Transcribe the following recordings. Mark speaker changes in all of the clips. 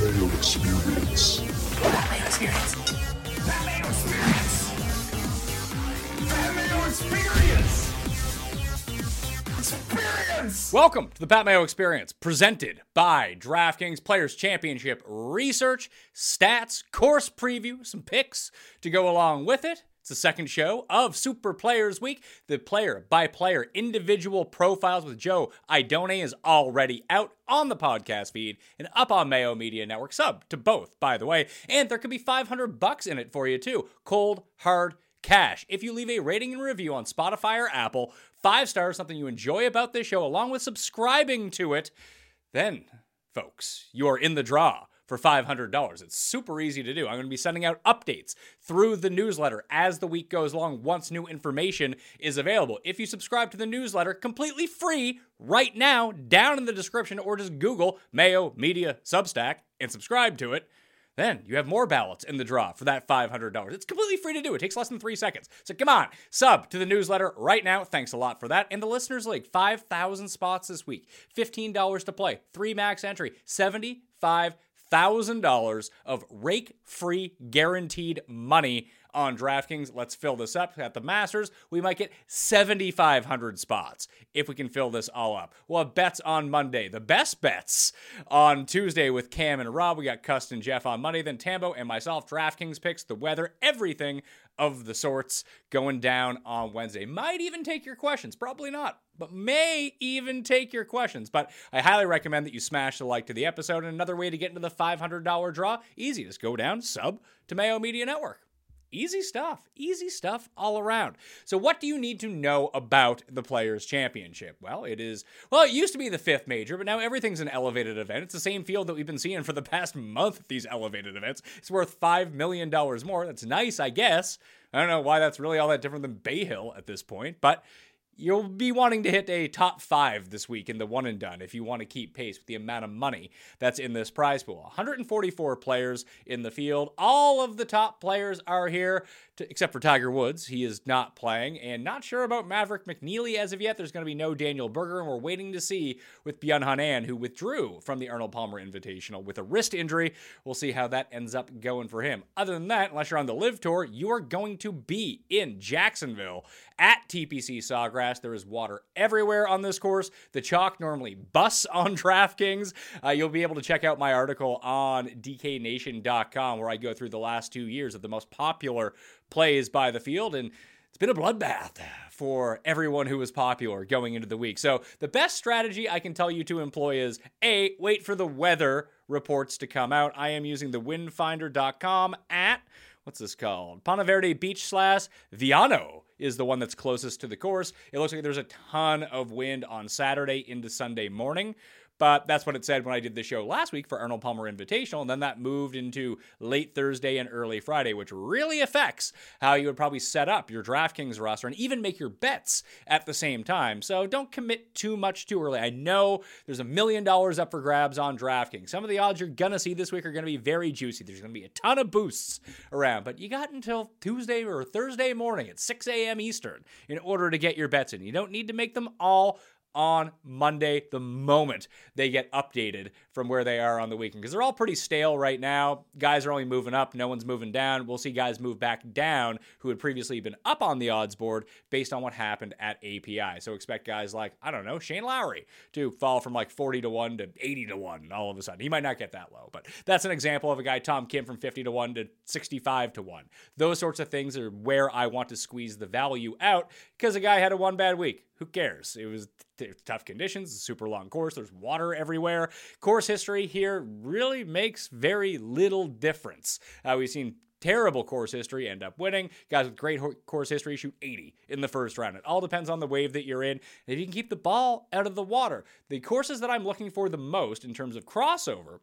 Speaker 1: Mayo Experience.
Speaker 2: Experience. Experience. Experience.
Speaker 3: Welcome to the Pat Mayo Experience, presented by DraftKings Players Championship Research, stats, course preview, some picks to go along with it. It's the second show of Super Players Week. The player by player individual profiles with Joe Idone is already out on the podcast feed and up on Mayo Media Network. Sub to both, by the way. And there could be 500 bucks in it for you too. Cold, hard cash. If you leave a rating and review on Spotify or Apple, five stars, something you enjoy about this show, along with subscribing to it, then, folks, you are in the draw for $500. It's super easy to do. I'm going to be sending out updates through the newsletter as the week goes along once new information is available. If you subscribe to the newsletter completely free right now, down in the description, or just Google Mayo Media Substack and subscribe to it, then you have more ballots in the draw for that $500. It's completely free to do. It takes less than three seconds. So come on, sub to the newsletter right now. Thanks a lot for that. And the Listeners League, 5,000 spots this week, $15 to play, three max entry, 75 $1,000 of rake free guaranteed money on DraftKings. Let's fill this up. At the Masters, we might get 7,500 spots if we can fill this all up. We'll have bets on Monday. The best bets on Tuesday with Cam and Rob. We got Cust and Jeff on Monday. Then Tambo and myself, DraftKings picks, the weather, everything of the sorts going down on Wednesday. Might even take your questions. Probably not, but may even take your questions. But I highly recommend that you smash the like to the episode. And another way to get into the $500 draw, easy. Just go down, sub to Mayo Media Network. Easy stuff. Easy stuff all around. So, what do you need to know about the Players' Championship? Well, it is, well, it used to be the fifth major, but now everything's an elevated event. It's the same field that we've been seeing for the past month these elevated events. It's worth $5 million more. That's nice, I guess. I don't know why that's really all that different than Bay Hill at this point, but You'll be wanting to hit a top five this week in the one and done if you want to keep pace with the amount of money that's in this prize pool. 144 players in the field. All of the top players are here, to, except for Tiger Woods. He is not playing, and not sure about Maverick McNealy as of yet. There's going to be no Daniel Berger, and we're waiting to see with Byung Hun An, who withdrew from the Arnold Palmer Invitational with a wrist injury. We'll see how that ends up going for him. Other than that, unless you're on the LIV Tour, you are going to be in Jacksonville at TPC Sawgrass. There is water everywhere on this course. The chalk normally busts on DraftKings. Uh, you'll be able to check out my article on DKNation.com where I go through the last two years of the most popular plays by the field. And it's been a bloodbath for everyone who was popular going into the week. So, the best strategy I can tell you to employ is A, wait for the weather reports to come out. I am using the windfinder.com at what's this called? Ponte Verde Beach Slash Viano is the one that's closest to the course. It looks like there's a ton of wind on Saturday into Sunday morning. But that's what it said when I did the show last week for Arnold Palmer Invitational. And then that moved into late Thursday and early Friday, which really affects how you would probably set up your DraftKings roster and even make your bets at the same time. So don't commit too much too early. I know there's a million dollars up for grabs on DraftKings. Some of the odds you're going to see this week are going to be very juicy. There's going to be a ton of boosts around, but you got until Tuesday or Thursday morning at 6 a.m. Eastern in order to get your bets in. You don't need to make them all on Monday the moment they get updated from where they are on the weekend because they're all pretty stale right now. Guys are only moving up, no one's moving down. We'll see guys move back down who had previously been up on the odds board based on what happened at API. So expect guys like, I don't know, Shane Lowry to fall from like 40 to 1 to 80 to 1 all of a sudden. He might not get that low, but that's an example of a guy, Tom Kim, from 50 to 1 to 65 to 1. Those sorts of things are where I want to squeeze the value out because a guy had a one bad week. Who cares? It was t- tough conditions, super long course, there's water everywhere. Course history here really makes very little difference. Uh, we've seen terrible course history end up winning. Guys with great ho- course history shoot 80 in the first round. It all depends on the wave that you're in. If you can keep the ball out of the water, the courses that I'm looking for the most in terms of crossover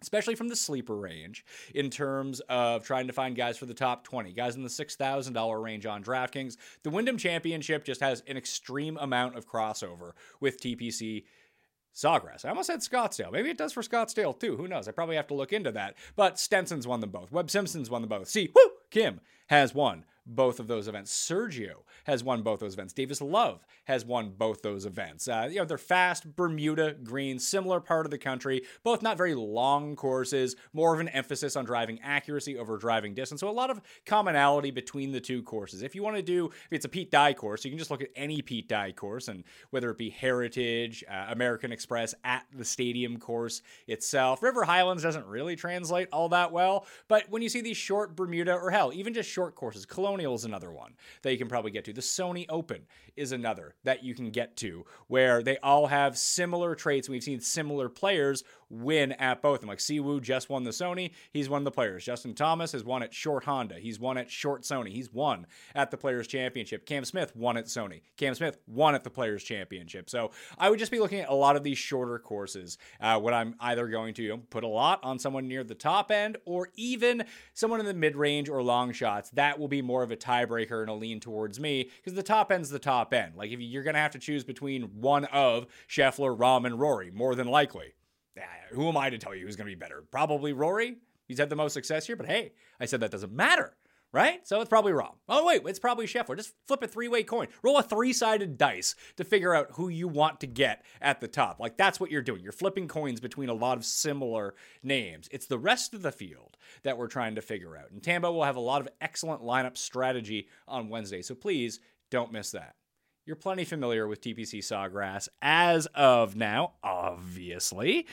Speaker 3: especially from the sleeper range, in terms of trying to find guys for the top 20, guys in the $6,000 range on DraftKings. The Wyndham Championship just has an extreme amount of crossover with TPC. Sawgrass. I almost said Scottsdale. Maybe it does for Scottsdale too. Who knows? I probably have to look into that. But Stenson's won them both. Webb Simpson's won them both. Si Woo, Kim has won both of those events. Sergio has won both those events. Davis Love has won both those events. Uh, you know, they're fast Bermuda green, similar part of the country, both not very long courses, more of an emphasis on driving accuracy over driving distance. So a lot of commonality between the two courses. If you want to do, if it's a Pete Dye course, you can just look at any Pete Dye course, and whether it be Heritage, uh, American Express, at the stadium course itself. River Highlands doesn't really translate all that well, but when you see these short Bermuda or hell, even just short courses, Colonial is another one that you can probably get to. The Sony Open is another that you can get to where they all have similar traits. We've seen similar players win at both them. Like Siwoo just won the Sony, he's one of the players. Justin Thomas has won at short Honda, he's won at short Sony, he's won at the Players Championship. Cam Smith won at Sony, Cam Smith won at the Players Championship. So I would just be looking at a lot of these shorter courses uh, when I'm either going to put a lot on someone near the top end or even someone in the mid range or long shots. That will be more of a tiebreaker and a lean towards me because the top end's the top end. Like if you're going to have to choose between one of Scheffler, Rahm, and Rory, more than likely. Who am I to tell you who's going to be better? Probably Rory. He's had the most success here, but hey, I said that doesn't matter, right? So it's probably wrong. Oh, wait, it's probably Scheffler. Just flip a three way coin, roll a three sided dice to figure out who you want to get at the top. Like that's what you're doing. You're flipping coins between a lot of similar names. It's the rest of the field that we're trying to figure out. And Tambo will have a lot of excellent lineup strategy on Wednesday. So please don't miss that. You're plenty familiar with TPC Sawgrass as of now, obviously.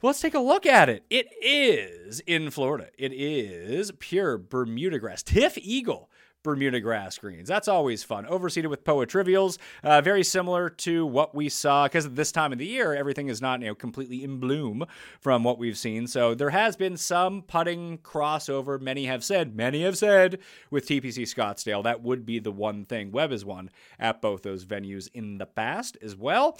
Speaker 3: But let's take a look at it. It is in Florida. It is pure Bermuda grass. TifEagle. Bermuda grass greens. That's always fun. Overseeded with Poa trivialis, uh, very similar to what we saw because at this time of the year, everything is not you know completely in bloom from what we've seen. So there has been some putting crossover. Many have said, many have said with TPC Scottsdale that would be the one thing. Webb has won at both those venues in the past as well.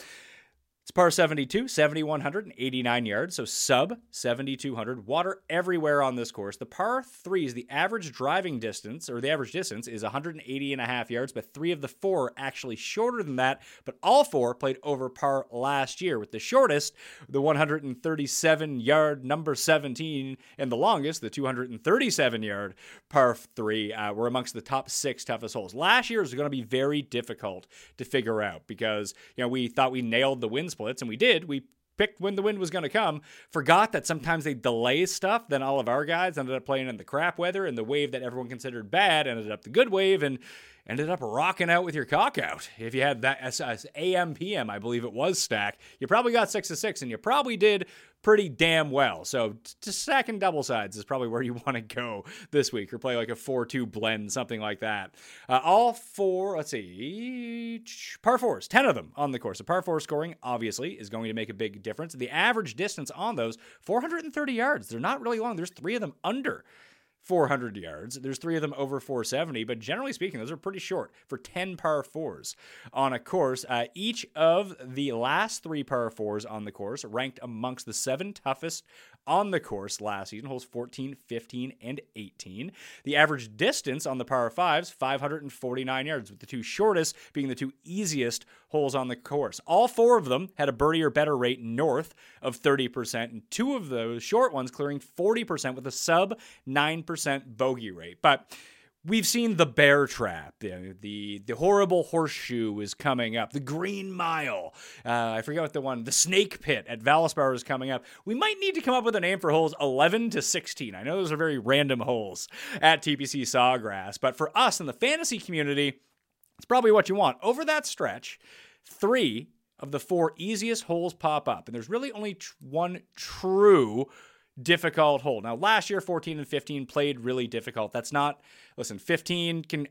Speaker 3: It's par 72, 7,189 yards, so sub 7,200. Water everywhere on this course. The par threes, the average driving distance, or the average distance, is 180 and a half yards, but three of the four actually shorter than that. But all four played over par last year, with the shortest, the 137 yard number 17, and the longest, the 237 yard par three, uh, were amongst the top six toughest holes. Last year was going to be very difficult to figure out because you know we thought we nailed the wind and we did. We picked when the wind was going to come, forgot that sometimes they delay stuff. Then all of our guys ended up playing in the crap weather, and the wave that everyone considered bad ended up the good wave, and ended up rocking out with your cock out. If you had that as, AM PM, I believe it was stack, you probably got six to six, and you probably did pretty damn well. So just stacking double sides is probably where you want to go this week, or play like a four-two blend, something like that. Uh, all four, let's see, par fours, ten of them on the course. The par four scoring obviously is going to make a big difference. The average distance on those 430 yards. They're not really long. There's three of them under 400 yards. There's three of them over 470, but generally speaking, those are pretty short for 10 par fours on a course. Uh, each of the last three par fours on the course ranked amongst the seven toughest on the course last season holes 14, 15, and 18. The average distance on the par fives, 549 yards, with the two shortest being the two easiest holes on the course. All four of them had a birdie or better rate north of 30%, and two of those short ones clearing 40% with a sub 9% bogey rate. But We've seen the bear trap. The, the, the horrible horseshoe is coming up. The green mile. Uh, I forget what the one. The snake pit at Valspar is coming up. We might need to come up with a name for holes 11 to 16. I know those are very random holes at TPC Sawgrass, but for us in the fantasy community, it's probably what you want. Over that stretch, three of the four easiest holes pop up, and there's really only tr- one true difficult hole. Now, last year, 14 and 15 played really difficult. That's not, listen, 15 can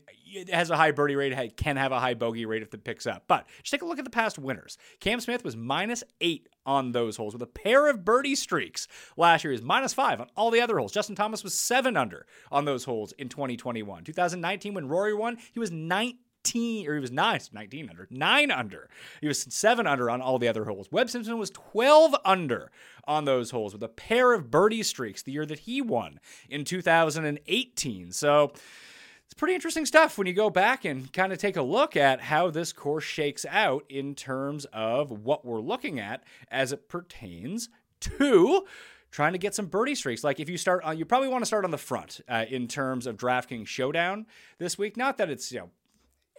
Speaker 3: has a high birdie rate, can have a high bogey rate if it picks up. But just take a look at the past winners. Cam Smith was minus eight on those holes with a pair of birdie streaks. Last year, he was minus five on all the other holes. Justin Thomas was seven under on those holes in 2021. 2019, when Rory won, he was 19 or he was nine, 19 under, nine under. He was seven under on all the other holes. Webb Simpson was 12 under on those holes with a pair of birdie streaks the year that he won in 2018. So it's pretty interesting stuff when you go back and kind of take a look at how this course shakes out in terms of what we're looking at as it pertains to trying to get some birdie streaks. Like if you start on, you probably want to start on the front uh, in terms of DraftKings Showdown this week. Not that it's you know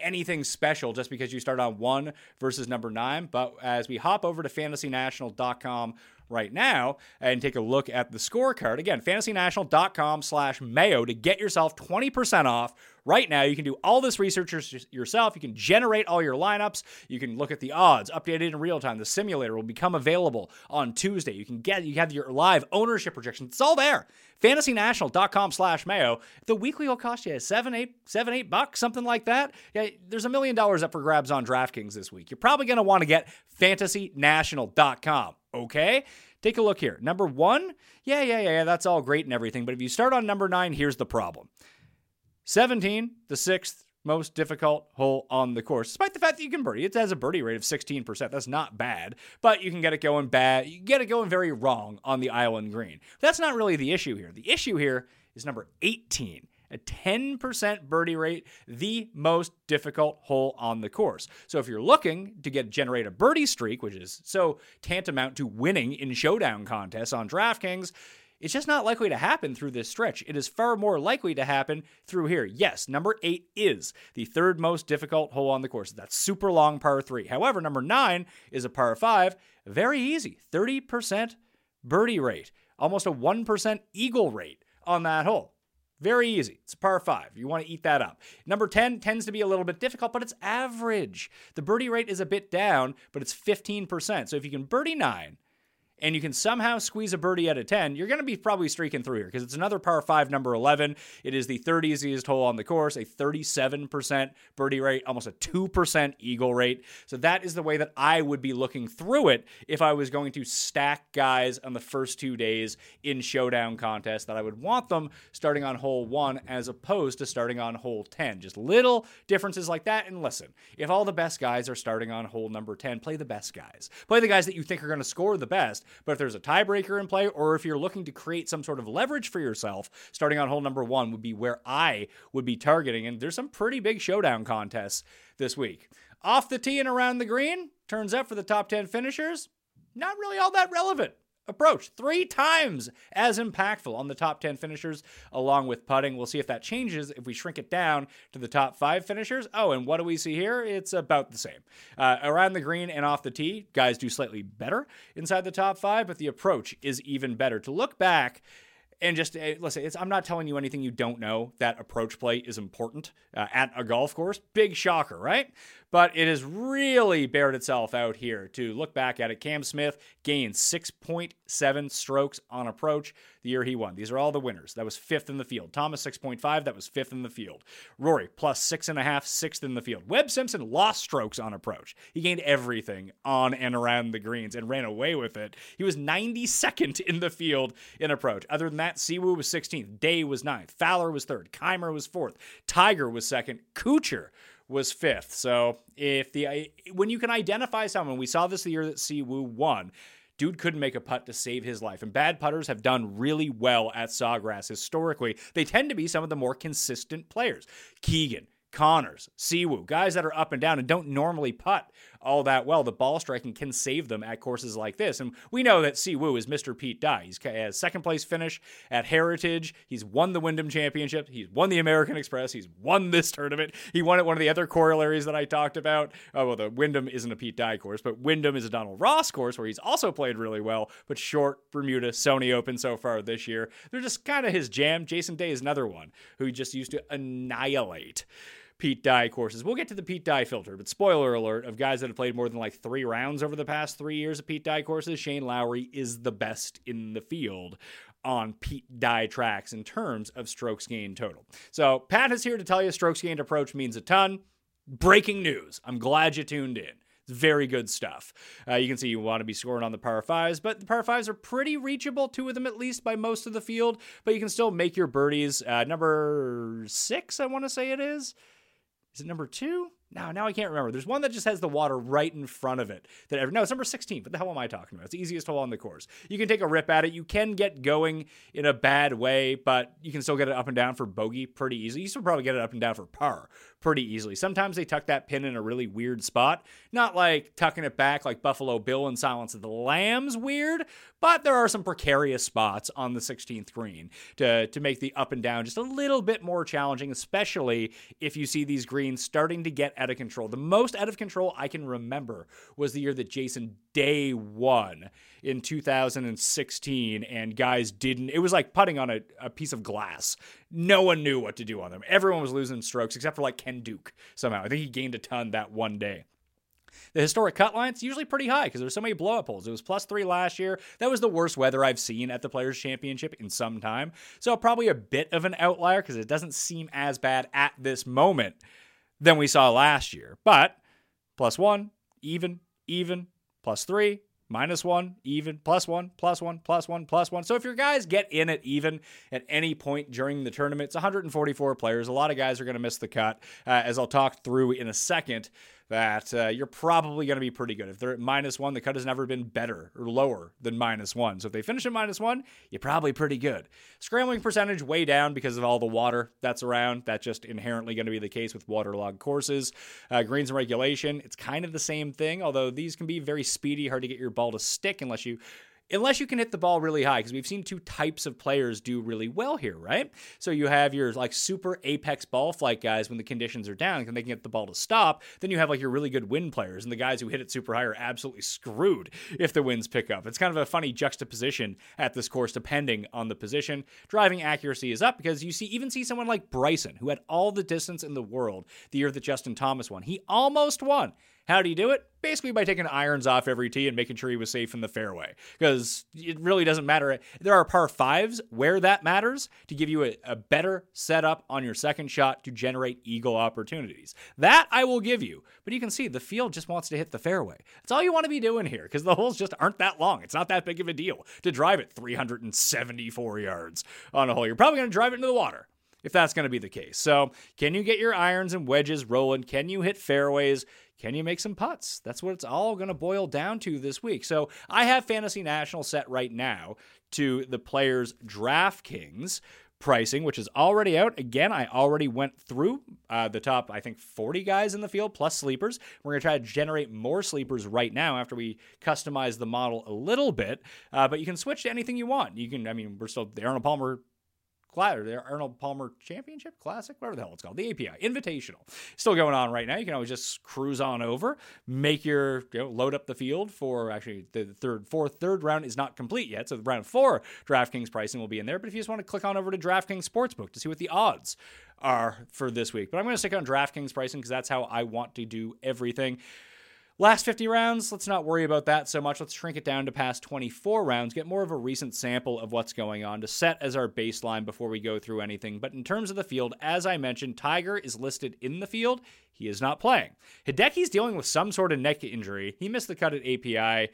Speaker 3: anything special just because you start on one versus number nine. But as we hop over to fantasynational.com right now and take a look at the scorecard. Again, fantasynational.com slash mayo to get yourself 20% off right now. You can do all this research yourself. You can generate all your lineups. You can look at the odds updated in real time. The simulator will become available on Tuesday. You can get you have your live ownership projections. It's all there. FantasyNational.com slash mayo. The weekly will cost you seven, eight, seven, eight bucks, something like that. Yeah, there's a million dollars up for grabs on DraftKings this week. You're probably going to want to get FantasyNational.com. Okay? Take a look here. Number one, yeah, yeah, yeah, that's all great and everything. But if you start on number nine, here's the problem 17, the sixth most difficult hole on the course, despite the fact that you can birdie. It has a birdie rate of 16%. That's not bad, but you can get it going bad. You get it going very wrong on the island green. That's not really the issue here. The issue here is number 18 a 10% birdie rate, the most difficult hole on the course. So if you're looking to get generate a birdie streak, which is so tantamount to winning in showdown contests on DraftKings, it's just not likely to happen through this stretch. It is far more likely to happen through here. Yes, number eight is the third most difficult hole on the course. That's super long par three. However, number nine is a par five. Very easy 30% birdie rate, almost a 1% eagle rate on that hole. Very easy. It's a par five. You want to eat that up. Number 10 tends to be a little bit difficult, but it's average. The birdie rate is a bit down, but it's 15%. So if you can birdie nine, and you can somehow squeeze a birdie at a 10, you're going to be probably streaking through here because it's another par 5, number 11. It is the third easiest hole on the course, a 37% birdie rate, almost a 2% eagle rate. So that is the way that I would be looking through it if I was going to stack guys on the first two days in showdown contests, that I would want them starting on hole 1 as opposed to starting on hole 10. Just little differences like that. And listen, if all the best guys are starting on hole number 10, play the best guys. Play the guys that you think are going to score the best but if there's a tiebreaker in play, or if you're looking to create some sort of leverage for yourself, starting on hole number one would be where I would be targeting. And there's some pretty big showdown contests this week. Off the tee and around the green, turns out for the top 10 finishers, not really all that relevant approach. Three times as impactful on the top 10 finishers, along with putting. We'll see if that changes if we shrink it down to the top five finishers. Oh, and what do we see here? It's about the same. Uh, around the green and off the tee, guys do slightly better inside the top five, but the approach is even better. To look back, and just uh, listen, I'm not telling you anything you don't know. That approach play is important uh, at a golf course. Big shocker, right? But it has really bared itself out here. To look back at it, Cam Smith gained 6.7 strokes on approach the year he won. These are all the winners. That was fifth in the field. Thomas 6.5, that was fifth in the field. Rory plus six and a half, sixth in the field. Webb Simpson lost strokes on approach. He gained everything on and around the greens and ran away with it. He was 92nd in the field in approach. Other than that, Si Woo was 16th, Day was 9th, Fowler was 3rd, Kaymer was 4th, Tiger was 2nd, Kuchar was fifth. So if the when you can identify someone, we saw this the year that Si Woo won. Dude couldn't make a putt to save his life. And bad putters have done really well at Sawgrass historically. They tend to be some of the more consistent players. Keegan, Conners, Si Woo, guys that are up and down and don't normally putt all that well. The ball striking can save them at courses like this. And we know that Si is Mr. Pete Dye. He's has second place finish at Heritage. He's won the Wyndham Championship. He's won the American Express. He's won this tournament. He won at one of the other corollaries that I talked about. Oh, well, the Wyndham isn't a Pete Dye course, but Wyndham is a Donald Ross course where he's also played really well, but short Bermuda Sony Open so far this year. They're just kind of his jam. Jason Day is another one who he just used to annihilate Pete Dye courses. We'll get to the Pete Dye filter, but spoiler alert of guys that have played more than like three rounds over the past three years of Pete Dye courses, Shane Lowry is the best in the field on Pete Dye tracks in terms of strokes gained total. So Pat is here to tell you strokes gained approach means a ton. Breaking news. I'm glad you tuned in. It's very good stuff. Uh, you can see you want to be scoring on the par fives, but the par fives are pretty reachable, two of them at least, by most of the field. But you can still make your birdies. Uh, number six, I want to say it is. Is it number two? No, now I can't remember. There's one that just has the water right in front of it. That ever, no, it's number 16. What the hell am I talking about? It's the easiest hole on the course. You can take a rip at it. You can get going in a bad way, but you can still get it up and down for bogey pretty easily. You still probably get it up and down for par pretty easily. Sometimes they tuck that pin in a really weird spot. Not like tucking it back like Buffalo Bill and Silence of the Lambs weird, but there are some precarious spots on the 16th green to, to make the up and down just a little bit more challenging, especially if you see these greens starting to get out of control. The most out of control I can remember was the year that Jason Day won in 2016, and guys didn't. It was like putting on a, a piece of glass. No one knew what to do on them. Everyone was losing strokes except for like Ken Duke somehow. I think he gained a ton that one day. The historic cut line's usually pretty high because there's so many blow up holes. It was plus three last year. That was the worst weather I've seen at the Players Championship in some time. So probably a bit of an outlier because it doesn't seem as bad at this moment than we saw last year. But plus one, even, even, plus three, minus one, even, plus one, plus one, plus one, plus one. So if your guys get in at even at any point during the tournament, it's 144 players. A lot of guys are going to miss the cut, uh, as I'll talk through in a second that uh, you're probably going to be pretty good. If they're at minus one, the cut has never been better or lower than minus one. So if they finish at minus one, you're probably pretty good. Scrambling percentage way down because of all the water that's around. That's just inherently going to be the case with waterlogged courses. Uh, greens and regulation, it's kind of the same thing, although these can be very speedy, hard to get your ball to stick unless you unless you can hit the ball really high, because we've seen two types of players do really well here, right? So you have your like super apex ball flight guys when the conditions are down, and they can get the ball to stop. Then you have like your really good wind players, and the guys who hit it super high are absolutely screwed if the winds pick up. It's kind of a funny juxtaposition at this course, depending on the position. Driving accuracy is up because you see even see someone like Bryson, who had all the distance in the world the year that Justin Thomas won. He almost won. How do you do it? Basically, by taking irons off every tee and making sure he was safe in the fairway. Because it really doesn't matter. There are par fives where that matters to give you a, a better setup on your second shot to generate eagle opportunities. That I will give you. But you can see the field just wants to hit the fairway. That's all you want to be doing here because the holes just aren't that long. It's not that big of a deal to drive it 374 yards on a hole. You're probably going to drive it into the water if that's going to be the case. So, can you get your irons and wedges rolling? Can you hit fairways? Can you make some putts? That's what it's all going to boil down to this week. So, I have Fantasy National set right now to the players' DraftKings pricing, which is already out. Again, I already went through uh, the top, I think, 40 guys in the field plus sleepers. We're going to try to generate more sleepers right now after we customize the model a little bit. Uh, but you can switch to anything you want. You can, I mean, we're still Arnold Palmer the Arnold Palmer Championship Classic, whatever the hell it's called, the API Invitational, still going on right now. You can always just cruise on over, make your you know, load up the field for actually the third, fourth, third round is not complete yet, so the round four DraftKings pricing will be in there. But if you just want to click on over to DraftKings Sportsbook to see what the odds are for this week, but I'm going to stick on DraftKings pricing because that's how I want to do everything. Last 50 rounds, let's not worry about that so much. Let's shrink it down to past 24 rounds, get more of a recent sample of what's going on to set as our baseline before we go through anything. But in terms of the field, as I mentioned, Tiger is listed in the field. He is not playing. Hideki's dealing with some sort of neck injury. He missed the cut at API.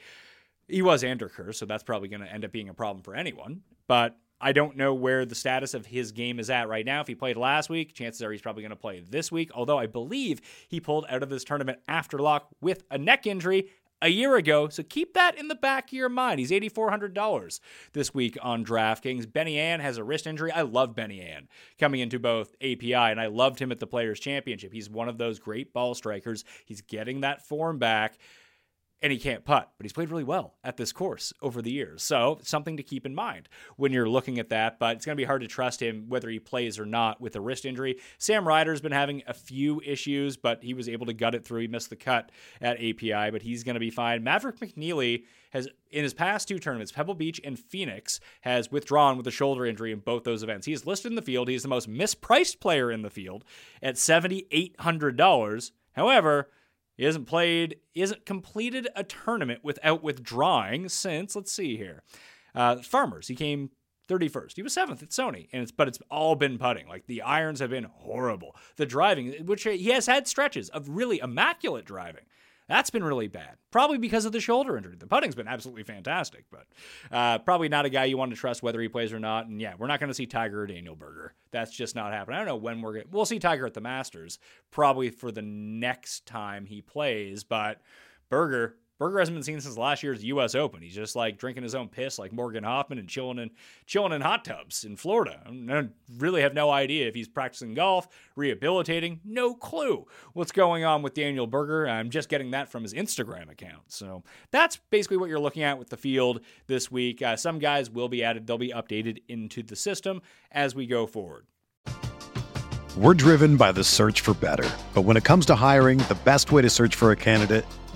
Speaker 3: He was Anderker, so that's probably going to end up being a problem for anyone. But I don't know where the status of his game is at right now. If he played last week, chances are he's probably going to play this week. Although I believe he pulled out of this tournament after lock with a neck injury a year ago. So keep that in the back of your mind. He's $8,400 this week on DraftKings. Benny An has a wrist injury. I love Benny An coming into both API, and I loved him at the Players' Championship. He's one of those great ball strikers. He's getting that form back and he can't putt, but he's played really well at this course over the years. So, something to keep in mind when you're looking at that, but it's going to be hard to trust him whether he plays or not with a wrist injury. Sam Ryder's been having a few issues, but he was able to gut it through. He missed the cut at API, but he's going to be fine. Maverick McNealy has in his past two tournaments, Pebble Beach and Phoenix, has withdrawn with a shoulder injury in both those events. He is listed in the field. He's the most mispriced player in the field at $7,800. However, he hasn't played, he hasn't completed a tournament without withdrawing since, let's see here. Uh, Farmers, he came 31st. He was seventh at Sony, and it's but it's all been putting. Like the irons have been horrible. The driving, which he has had stretches of really immaculate driving, that's been really bad. Probably because of the shoulder injury. The putting's been absolutely fantastic, but uh, probably not a guy you want to trust whether he plays or not. And yeah, we're not going to see Tiger or Daniel Berger. That's just not happening. I don't know when we're going to. We'll see Tiger at the Masters, probably for the next time he plays, but Berger, Berger hasn't been seen since last year's U.S. Open. He's just like drinking his own piss, like Morgan Hoffman, and chilling in chilling in hot tubs in Florida. I really have no idea if he's practicing golf, rehabilitating. No clue what's going on with Daniel Berger. I'm just getting that from his Instagram account. So that's basically what you're looking at with the field this week. Uh, some guys will be added; they'll be updated into the system as we go forward.
Speaker 4: We're driven by the search for better, but when it comes to hiring, the best way to search for a candidate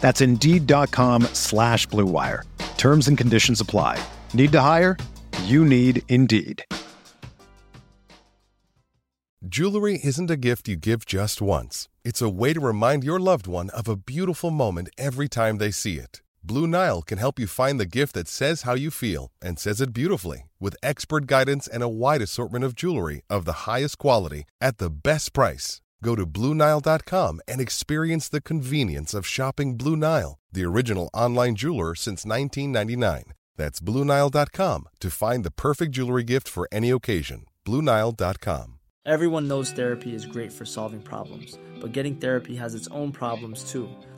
Speaker 4: That's Indeed.com slash BlueWire. Terms and conditions apply. Need to hire? You need Indeed.
Speaker 5: Jewelry isn't a gift you give just once. It's a way to remind your loved one of a beautiful moment every time they see it. Blue Nile can help you find the gift that says how you feel and says it beautifully with expert guidance and a wide assortment of jewelry of the highest quality at the best price. Go to BlueNile.com and experience the convenience of shopping Blue Nile, the original online jeweler since 1999. That's BlueNile.com to find the perfect jewelry gift for any occasion. BlueNile.com.
Speaker 6: Everyone knows therapy is great for solving problems, but getting therapy has its own problems too,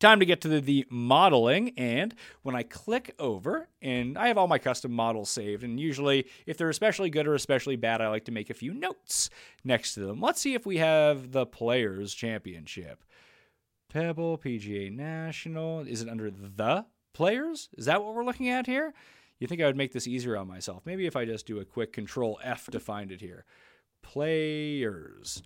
Speaker 3: Time to get to the, the, modeling. And when I click over, and I have all my custom models saved, and usually if they're especially good or especially bad, I like to make a few notes next to them. Let's see if we have the Players Championship. Pebble, PGA National. Is it under the players? Is that what we're looking at here? You think I would make this easier on myself? Maybe if I just do a quick control F to find it here. Players.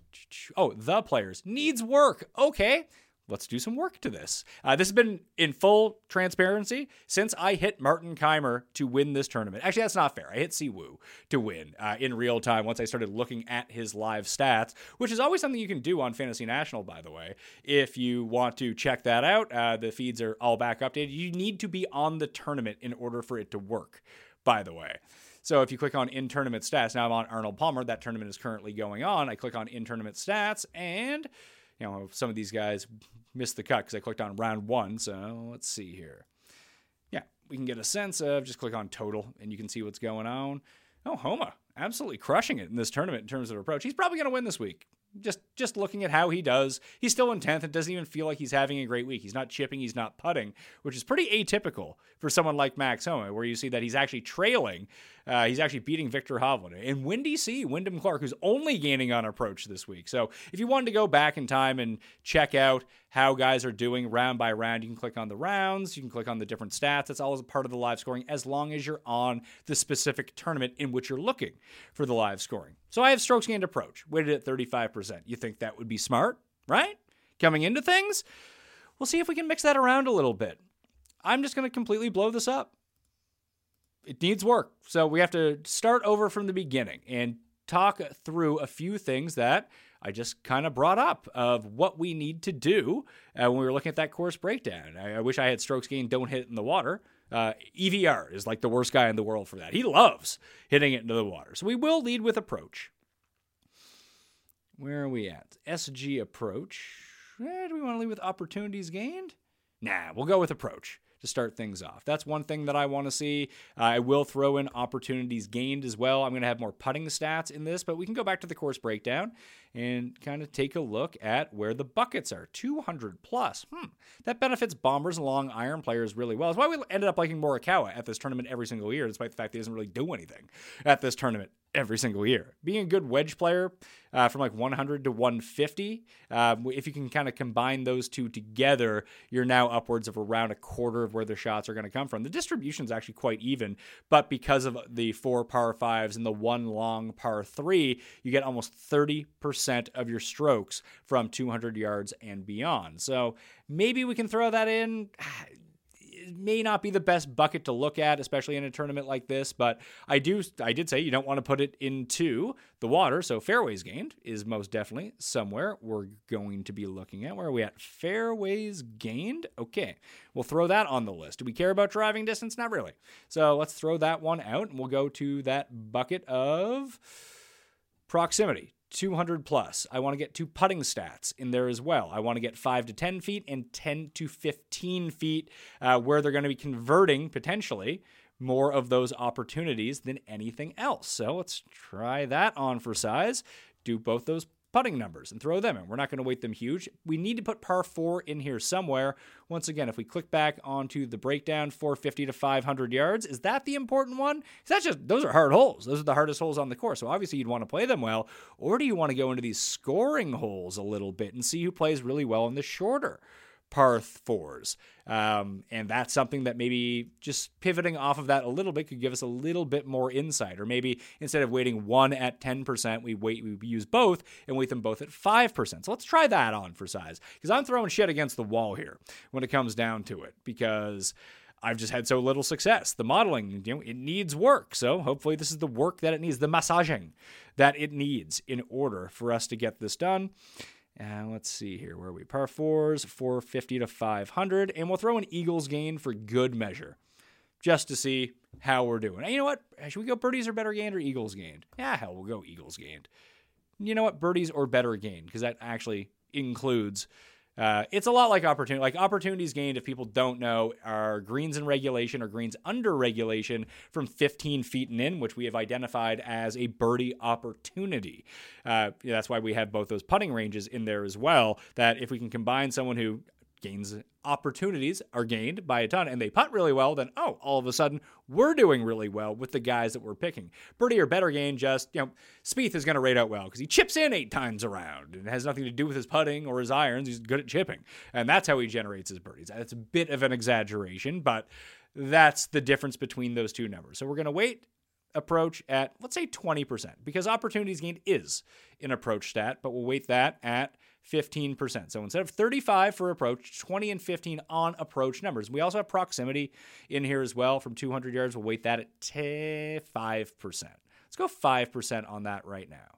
Speaker 3: Oh, the players. Needs work. Okay let's do some work to this. Uh, this has been in full transparency since I hit Martin Kaymer to win this tournament. Actually, that's not fair. I hit Siwoo to win uh, in real time once I started looking at his live stats, which is always something you can do on Fantasy National, by the way. If you want to check that out, uh, the feeds are all back updated. You need to be on the tournament in order for it to work, by the way. So if you click on in tournament stats, now I'm on Arnold Palmer. That tournament is currently going on. I click on in tournament stats and you know, some of these guys missed the cut because I clicked on round one. So let's see here. Yeah, we can get a sense of just click on total and you can see what's going on. Oh, Homa, absolutely crushing it in this tournament in terms of approach. He's probably going to win this week just just looking at how he does, he's still in 10th. It doesn't even feel like he's having a great week. He's not chipping, he's not putting, which is pretty atypical for someone like Max Homa, where you see that he's actually trailing. Uh, he's actually beating Viktor Hovland. And Windy C, Wyndham Clark, who's only gaining on approach this week. So if you wanted to go back in time and check out how guys are doing round by round, you can click on the rounds, you can click on the different stats. That's always a part of the live scoring as long as you're on the specific tournament in which you're looking for the live scoring. So I have strokes gained approach, weighted at 35%. You think that would be smart, right? Coming into things? We'll see if we can mix that around a little bit. I'm just going to completely blow this up. It needs work. So we have to start over from the beginning and talk through a few things that I just kind of brought up of what we need to do uh, when we were looking at that course breakdown. I, I wish I had strokes gained don't hit in the water. Uh, EVR is like the worst guy in the world for that. He loves hitting it into the water. So we will lead with approach. Where are we at? SG approach. Eh, do we want to lead with opportunities gained? Nah, we'll go with approach to start things off. That's one thing that I want to see. Uh, I will throw in opportunities gained as well. I'm going to have more putting stats in this, but we can go back to the course breakdown and kind of take a look at where the buckets are 200 plus. Hmm. That benefits bombers and long iron players really well. That's why we ended up liking Morikawa at this tournament every single year, despite the fact that he doesn't really do anything at this tournament every single year. Being a good wedge player uh, from like 100 to 150, um, if you can kind of combine those two together, you're now upwards of around a quarter of where the shots are going to come from. The distribution is actually quite even, but because of the four par fives and the one long par three, you get almost 30% of your strokes from 200 yards and beyond. So maybe we can throw that in it may not be the best bucket to look at, especially in a tournament like this. But I do, I did say you don't want to put it into the water. So fairways gained is most definitely somewhere we're going to be looking at. Where are we at? Fairways gained. Okay, we'll throw that on the list. Do we care about driving distance? Not really. So let's throw that one out, and we'll go to that bucket of proximity. 200 plus. I want to get two putting stats in there as well. I want to get 5 to 10 feet and 10 to 15 feet uh, where they're going to be converting potentially more of those opportunities than anything else. So let's try that on for size. Do both those putting numbers and throw them in. We're not going to weight them huge. We need to put par four in here somewhere. Once again, if we click back onto the breakdown, 450 to 500 yards, is that the important one? That's just those are hard holes. Those are the hardest holes on the course. So obviously you'd want to play them well, or do you want to go into these scoring holes a little bit and see who plays really well in the shorter? Par fours. Um, and that's something that maybe just pivoting off of that a little bit could give us a little bit more insight. Or maybe instead of waiting one at 10%, we wait we use both and wait them both at 5%. So let's try that on for size. Because I'm throwing shit against the wall here when it comes down to it. Because I've just had so little success. The modeling, you know, it needs work. So hopefully this is the work that it needs, the massaging that it needs in order for us to get this done. And let's see here. Where are we? Par fours, 450 to 500. And we'll throw an Eagles gain for good measure just to see how we're doing. And you know what? Should we go birdies or better gained or Eagles gained? Yeah, hell, we'll go Eagles gained. You know what? Birdies or better gained, because that actually includes uh, it's a lot like opportunity. Like opportunities gained, if people don't know, are greens in regulation or greens under regulation from 15 feet and in, which we have identified as a birdie opportunity. Uh, that's why we have both those putting ranges in there as well. That if we can combine someone who gains opportunities are gained by a ton and they putt really well, then oh, all of a sudden we're doing really well with the guys that we're picking. Birdie or better gain, just you know, Spieth is going to rate out well because he chips in eight times around. It has nothing to do with his putting or his irons. He's good at chipping, and that's how he generates his birdies. That's a bit of an exaggeration, but that's the difference between those two numbers. So we're going to wait approach at let's say 20% because opportunities gained is an approach stat, but we'll weight that at 15%. So instead of 35 for approach, 20 and 15 on approach numbers. We also have proximity in here as well from 200 yards. We'll weight that at 5%. Let's go 5% on that right now.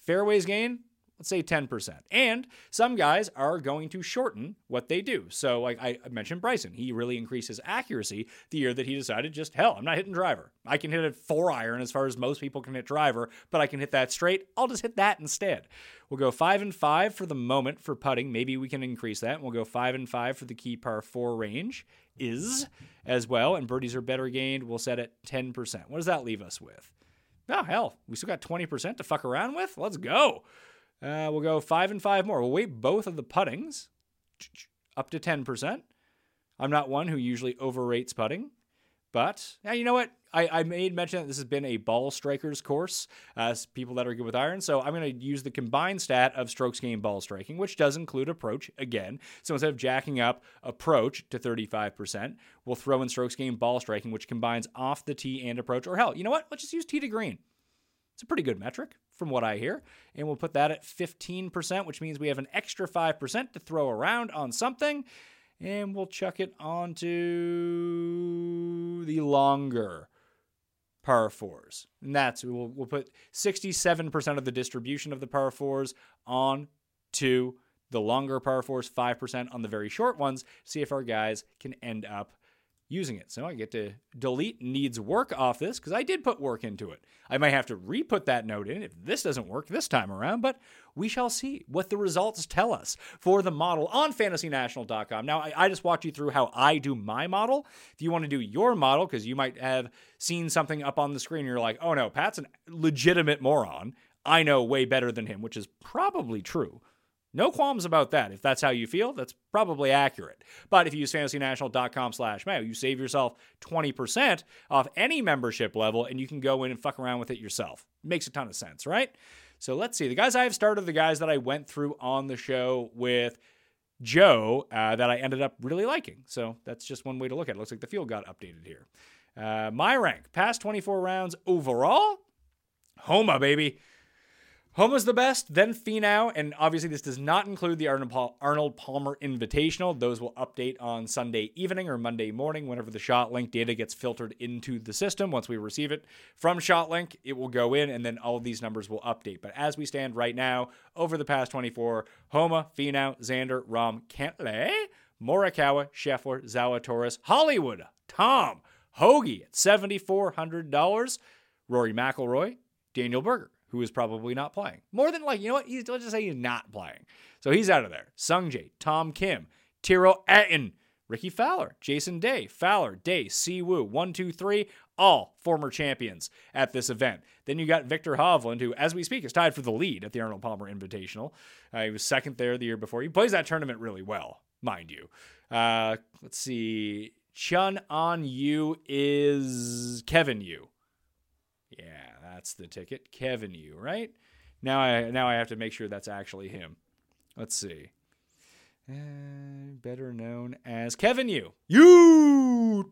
Speaker 3: Fairways gain, let's say 10%. And some guys are going to shorten what they do. So, like I mentioned Bryson, he really increased his accuracy the year that he decided just, hell, I'm not hitting driver. I can hit a four iron as far as most people can hit driver, but I can hit that straight. I'll just hit that instead. We'll go five and five for the moment for putting. Maybe we can increase that. And We'll go five and five for the key par four range is as well. And birdies are better gained. We'll set at 10%. What does that leave us with? Oh, hell, we still got 20% to fuck around with? Let's go. Uh, we'll go five and five more. We'll weight both of the puttings up to 10%. I'm not one who usually overrates putting, but yeah, you know what? I, I made mention that this has been a ball strikers course, uh, people that are good with iron. So I'm going to use the combined stat of strokes gained ball striking, which does include approach again. So instead of jacking up approach to 35%, we'll throw in strokes gained ball striking, which combines off the tee and approach. Or hell, you know what? Let's just use tee to green. It's a pretty good metric from what I hear. And we'll put that at 15%, which means we have an extra 5% to throw around on something. And we'll chuck it onto the longer par fours. And that's, we'll, we'll put 67% of the distribution of the par fours on to the longer par fours, 5% on the very short ones, see if our guys can end up using it. So I get to delete needs work off this because I did put work into it. I might have to re put that note in if this doesn't work this time around, but we shall see what the results tell us for the model on fantasynational.com. Now, I, I just walked you through how I do my model. If you want to do your model, because you might have seen something up on the screen, you're like, oh no, Pat's a legitimate moron. I know way better than him, which is probably true. No qualms about that. If that's how you feel, that's probably accurate. But if you use fantasynational.com slash mayo, you save yourself 20% off any membership level and you can go in and fuck around with it yourself. Makes a ton of sense, right? So let's see. The guys I have started, the guys that I went through on the show with Joe uh, that I ended up really liking. So that's just one way to look at it. Looks like the field got updated here. Uh, my rank, past 24 rounds overall, Homa, baby. Homa's the best, then Finau, and obviously this does not include the Arnold Palmer Invitational. Those will update on Sunday evening or Monday morning whenever the ShotLink data gets filtered into the system. Once we receive it from ShotLink, it will go in, and then all of these numbers will update. But as we stand right now, over the past 24, Homa, Finau, Xander, Rahm, Cantlay, Morikawa, Scheffler, Zalatoris, Hollywood, Tom, Hoagie at $7,400, Rory McIlroy, Daniel Berger who is probably not playing. More than like, you know what? He's, let's just say he's not playing. So he's out of there. Sungjae, Tom Kim, Tyrrell Hatton, Rickie Fowler, Jason Day, Fowler, Day, Si Woo, one, two, three, all former champions at this event. Then you got Viktor Hovland, who, as we speak, is tied for the lead at the Arnold Palmer Invitational. Uh, he was second there the year before. He plays that tournament really well, mind you. Uh, let's see. Chun-An Yu is Kevin Yu. Yeah, that's the ticket. Kevin Yu, right? Now I now I have to make sure that's actually him. Let's see. Uh, better known as Kevin Yu. You.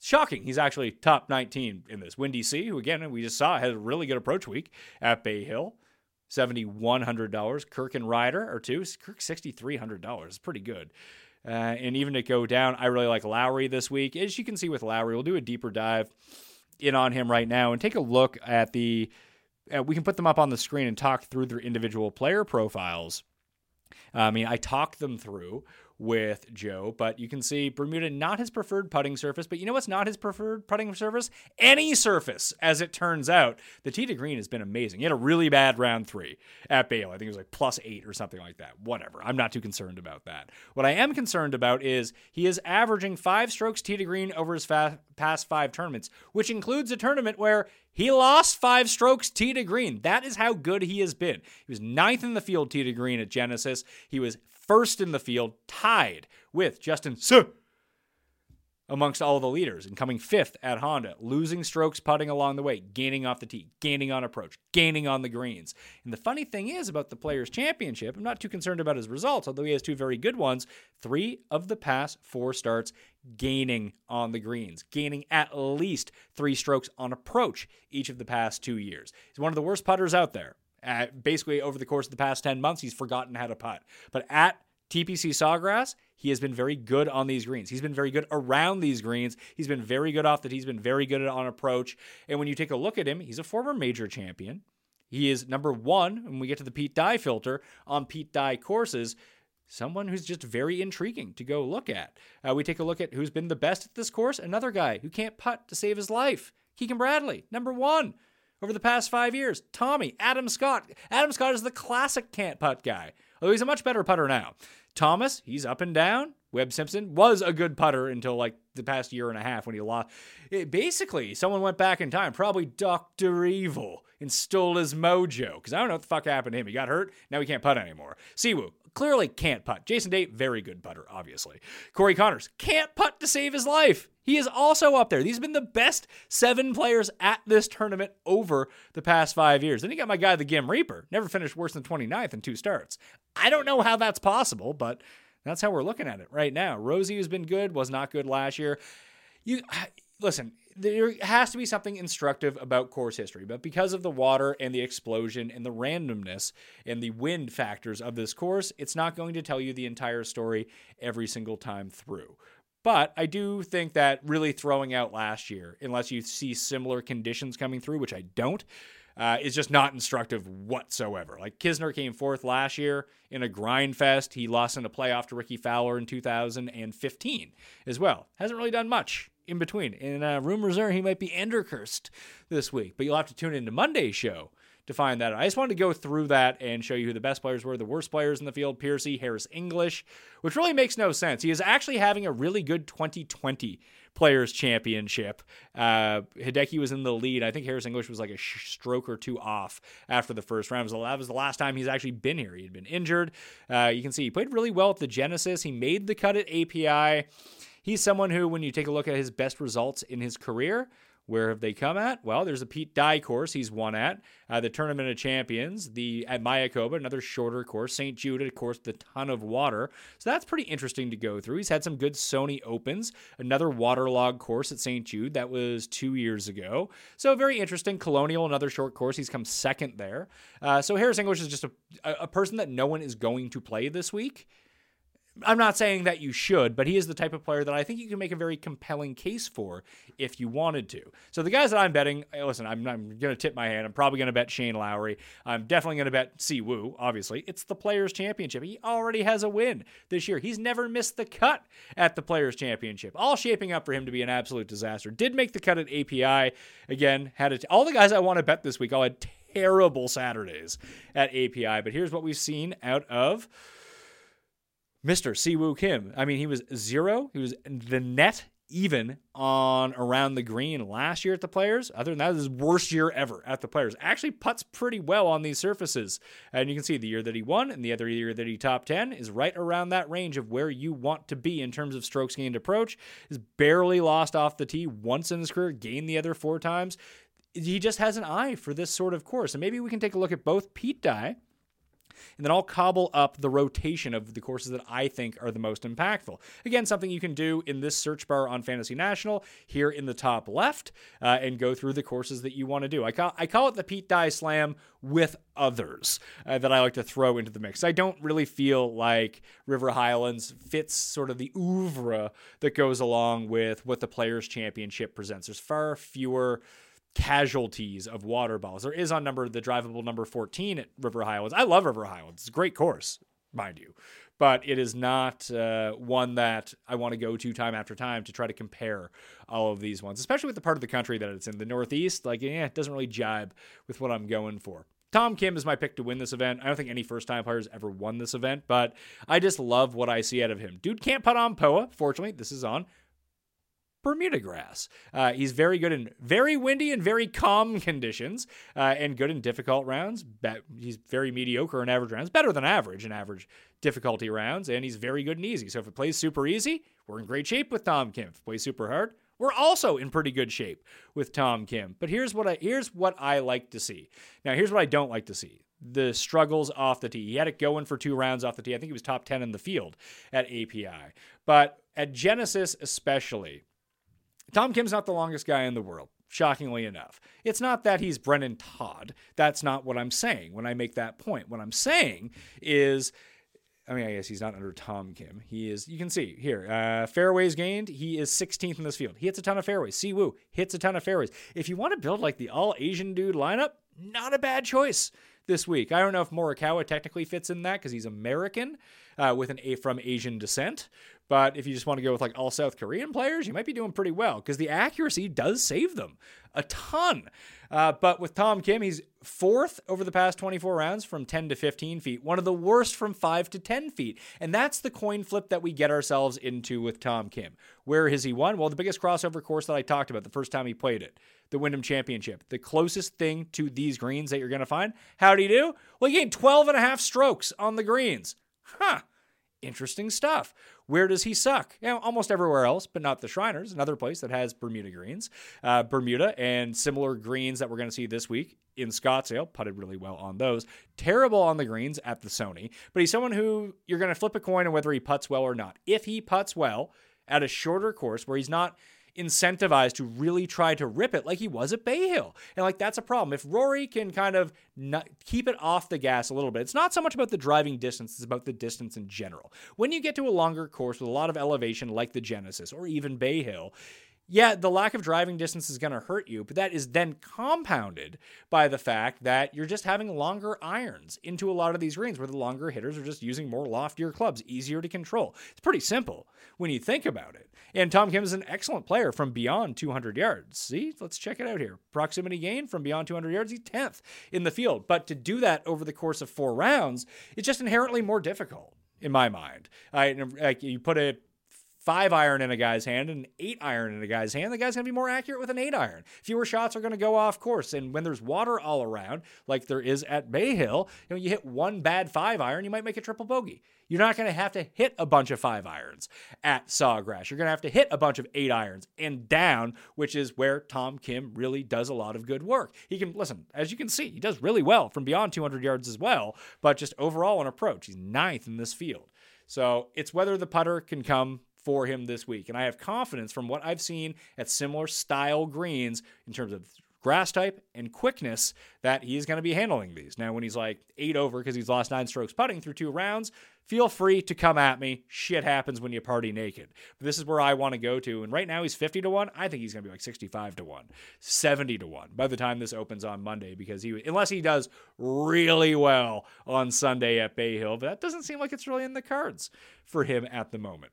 Speaker 3: Shocking. He's actually top 19 in this. Windy C, who again we just saw had a really good approach week at Bay Hill. $7,100. Kirk and Ryder or two. Kirk $6,300. It's pretty good. Uh, and even to go down, I really like Lowry this week. As you can see with Lowry, we'll do a deeper dive in on him right now and take a look at the. Uh, we can put them up on the screen and talk through their individual player profiles. I mean, I talk them through with Joe, but you can see Bermuda not his preferred putting surface. But you know what's not his preferred putting surface? Any surface, as it turns out. The tee to green has been amazing. He had a really bad round three at Bay Hill. I think it was like plus eight or something like that. Whatever. I'm not too concerned about that. What I am concerned about is he is averaging five strokes tee to green over his fa- past five tournaments, which includes a tournament where he lost five strokes tee to green. That is how good he has been. He was ninth in the field tee to green at Genesis. He was first in the field, tied with Justin Suh amongst all the leaders and coming fifth at Honda, losing strokes putting along the way, gaining off the tee, gaining on approach, gaining on the greens. And the funny thing is about the Players' Championship, I'm not too concerned about his results, although he has two very good ones. Three of the past four starts gaining on the greens, gaining at least three strokes on approach each of the past two years. He's one of the worst putters out there. Uh, basically, over the course of the past 10 months, he's forgotten how to putt. But at TPC Sawgrass, he has been very good on these greens. He's been very good around these greens. He's been very good off that. He's been very good on approach. And when you take a look at him, he's a former major champion. He is number one when we get to the Pete Dye filter on Pete Dye courses. Someone who's just very intriguing to go look at. Uh, we take a look at who's been the best at this course. Another guy who can't putt to save his life. Keegan Bradley, number one over the past five years. Tommy, Adam Scott. Adam Scott is the classic can't putt guy, although he's a much better putter now. Thomas, he's up and down. Webb Simpson was a good putter until like the past year and a half when he lost. It, basically, someone went back in time, probably Dr. Evil, and stole his mojo. Because I don't know what the fuck happened to him. He got hurt. Now he can't putt anymore. Si Woo, clearly can't putt. Jason Day, very good putter, obviously. Corey Conners can't putt to save his life. He is also up there. These have been the best seven players at this tournament over the past five years. Then you got my guy, the Ghim Reaper, never finished worse than 29th in two starts. I don't know how that's possible, but that's how we're looking at it right now. Rosie has been good, was not good last year. You listen, there has to be something instructive about course history, but because of the water and the explosion and the randomness and the wind factors of this course, it's not going to tell you the entire story every single time through. But I do think that really throwing out last year, unless you see similar conditions coming through, which I don't, uh, is just not instructive whatsoever. Like Kisner came fourth last year in a grind fest. He lost in a playoff to Rickie Fowler in 2015 as well. Hasn't really done much in between. And uh, rumors are he might be Endercursed this week, but you'll have to tune into Monday's show to find that. I just wanted to go through that and show you who the best players were, the worst players in the field, Piercy, Harris English, which really makes no sense. He is actually having a really good 2020 Players Championship. Uh, Hideki was in the lead. I think Harris English was like a stroke or two off after the first round. That was the last time he's actually been here. He had been injured. Uh, you can see he played really well at the Genesis. He made the cut at API. He's someone who, when you take a look at his best results in his career, where have they come at? Well, there's a Pete Dye course he's won at, uh, the Tournament of Champions, the at Mayakoba, another shorter course, St. Jude, of course, the ton of water. So that's pretty interesting to go through. He's had some good Sony Opens, another waterlog course at St. Jude that was two years ago. So very interesting. Colonial, another short course. He's come second there. Uh, so Harris English is just a, a person that no one is going to play this week. I'm not saying that you should, but he is the type of player that I think you can make a very compelling case for if you wanted to. So the guys that I'm betting, eh, listen, I'm, I'm going to tip my hand. I'm probably going to bet Shane Lowry. I'm definitely going to bet Si Woo, obviously. It's the Players' Championship. He already has a win this year. He's never missed the cut at the Players' Championship. All shaping up for him to be an absolute disaster. Did make the cut at API. Again, had it. All the guys I want to bet this week all had terrible Saturdays at API, but here's what we've seen out of Mr. Si Woo Kim. I mean, he was zero. He was the net even on around the green last year at the players. Other than that, his worst year ever at the players. Actually puts pretty well on these surfaces. And you can see the year that he won and the other year that he top 10 is right around that range of where you want to be in terms of strokes gained approach. He's barely lost off the tee once in his career, gained the other four times. He just has an eye for this sort of course. And maybe we can take a look at both Pete Dye and then I'll cobble up the rotation of the courses that I think are the most impactful. Again, something you can do in this search bar on Fantasy National here in the top left uh, and go through the courses that you want to do. I call, I call it the Pete Dye Slam with others uh, that I like to throw into the mix. I don't really feel like River Highlands fits sort of the oeuvre that goes along with what the Players Championship presents. There's far fewer casualties of water balls. There is on number the drivable number 14 at River Highlands. I love River Highlands. It's a great course, mind you. but it is not uh, one that I want to go to time after time to try to compare all of these ones, especially with the part of the country that it's in. The Northeast, like, yeah, it doesn't really jibe with what I'm going for. Tom Kim is my pick to win this event. I don't think any first time players ever won this event, but I just love what I see out of him. Dude can't putt on POA. Fortunately, this is on Bermuda grass. Uh, he's very good in very windy and very calm conditions, uh, and good in difficult rounds. he's very mediocre in average rounds, better than average in average difficulty rounds, and he's very good and easy. So if it plays super easy, we're in great shape with Tom Kim. If it plays super hard, we're also in pretty good shape with Tom Kim. But here's what I here's what I like to see. Now here's what I don't like to see. The struggles off the tee. He had it going for two rounds off the tee. I think he was top 10 in the field at API. But at Genesis especially, Tom Kim's not the longest guy in the world, shockingly enough. It's not that he's Brendon Todd. That's not what I'm saying when I make that point. What I'm saying is. I mean, I guess he's not under Tom Kim. He is, you can see here, uh, fairways gained. He is 16th in this field. He hits a ton of fairways. Si Woo hits a ton of fairways. If you want to build like the all Asian dude lineup, not a bad choice this week. I don't know if Morikawa technically fits in that because he's American uh, with an A from Asian descent, but if you just want to go with like all South Korean players, you might be doing pretty well because the accuracy does save them a ton. Uh, but with Tom Kim, he's fourth over the past 24 rounds from 10 to 15 feet, one of the worst from 5 to 10 feet. And that's the coin flip that we get ourselves into with Tom Kim. Where has he won? Well, the biggest crossover course that I talked about the first time he played it, the Wyndham Championship. The closest thing to these greens that you're going to find. How'd he do? Well, he gained 12 and a half strokes on the greens. Huh interesting stuff. Where does he suck? You know, almost everywhere else, but not the Shriners, another place that has Bermuda greens. Uh, Bermuda and similar greens that we're going to see this week in Scottsdale, putted really well on those. Terrible on the greens at the Sony, but he's someone who you're going to flip a coin on whether he puts well or not. If he puts well at a shorter course where he's not incentivized to really try to rip it like he was at Bay Hill. And like that's a problem. If Rory can kind of keep it off the gas a little bit, it's not so much about the driving distance, it's about the distance in general. When you get to a longer course with a lot of elevation like the Genesis or even Bay Hill, yeah, the lack of driving distance is going to hurt you, but that is then compounded by the fact that you're just having longer irons into a lot of these greens where the longer hitters are just using more loftier clubs, easier to control. It's pretty simple when you think about it. And Tom Kim is an excellent player from beyond 200 yards. See, let's check it out here. Proximity gain from beyond 200 yards, he's 10th in the field. But to do that over the course of four rounds, it's just inherently more difficult in my mind. I, like you put a five iron in a guy's hand and an eight iron in a guy's hand, the guy's going to be more accurate with an eight iron. Fewer shots are going to go off course. And when there's water all around, like there is at Bay Hill, you know, you hit one bad five iron, you might make a triple bogey. You're not going to have to hit a bunch of five irons at Sawgrass. You're going to have to hit a bunch of eight irons and down, which is where Tom Kim really does a lot of good work. He can, listen, as you can see, he does really well from beyond 200 yards as well, but just overall in approach, he's ninth in this field. So it's whether the putter can come for him this week. And I have confidence from what I've seen at similar style greens in terms of grass type and quickness that he's going to be handling these. Now, when he's like eight over because he's lost nine strokes putting through two rounds, feel free to come at me. Shit happens when you party naked. But this is where I want to go to. And right now he's 50 to 1. I think he's going to be like 65 to 1, 70 to 1 by the time this opens on Monday because he, unless he does really well on Sunday at Bay Hill, but that doesn't seem like it's really in the cards for him at the moment.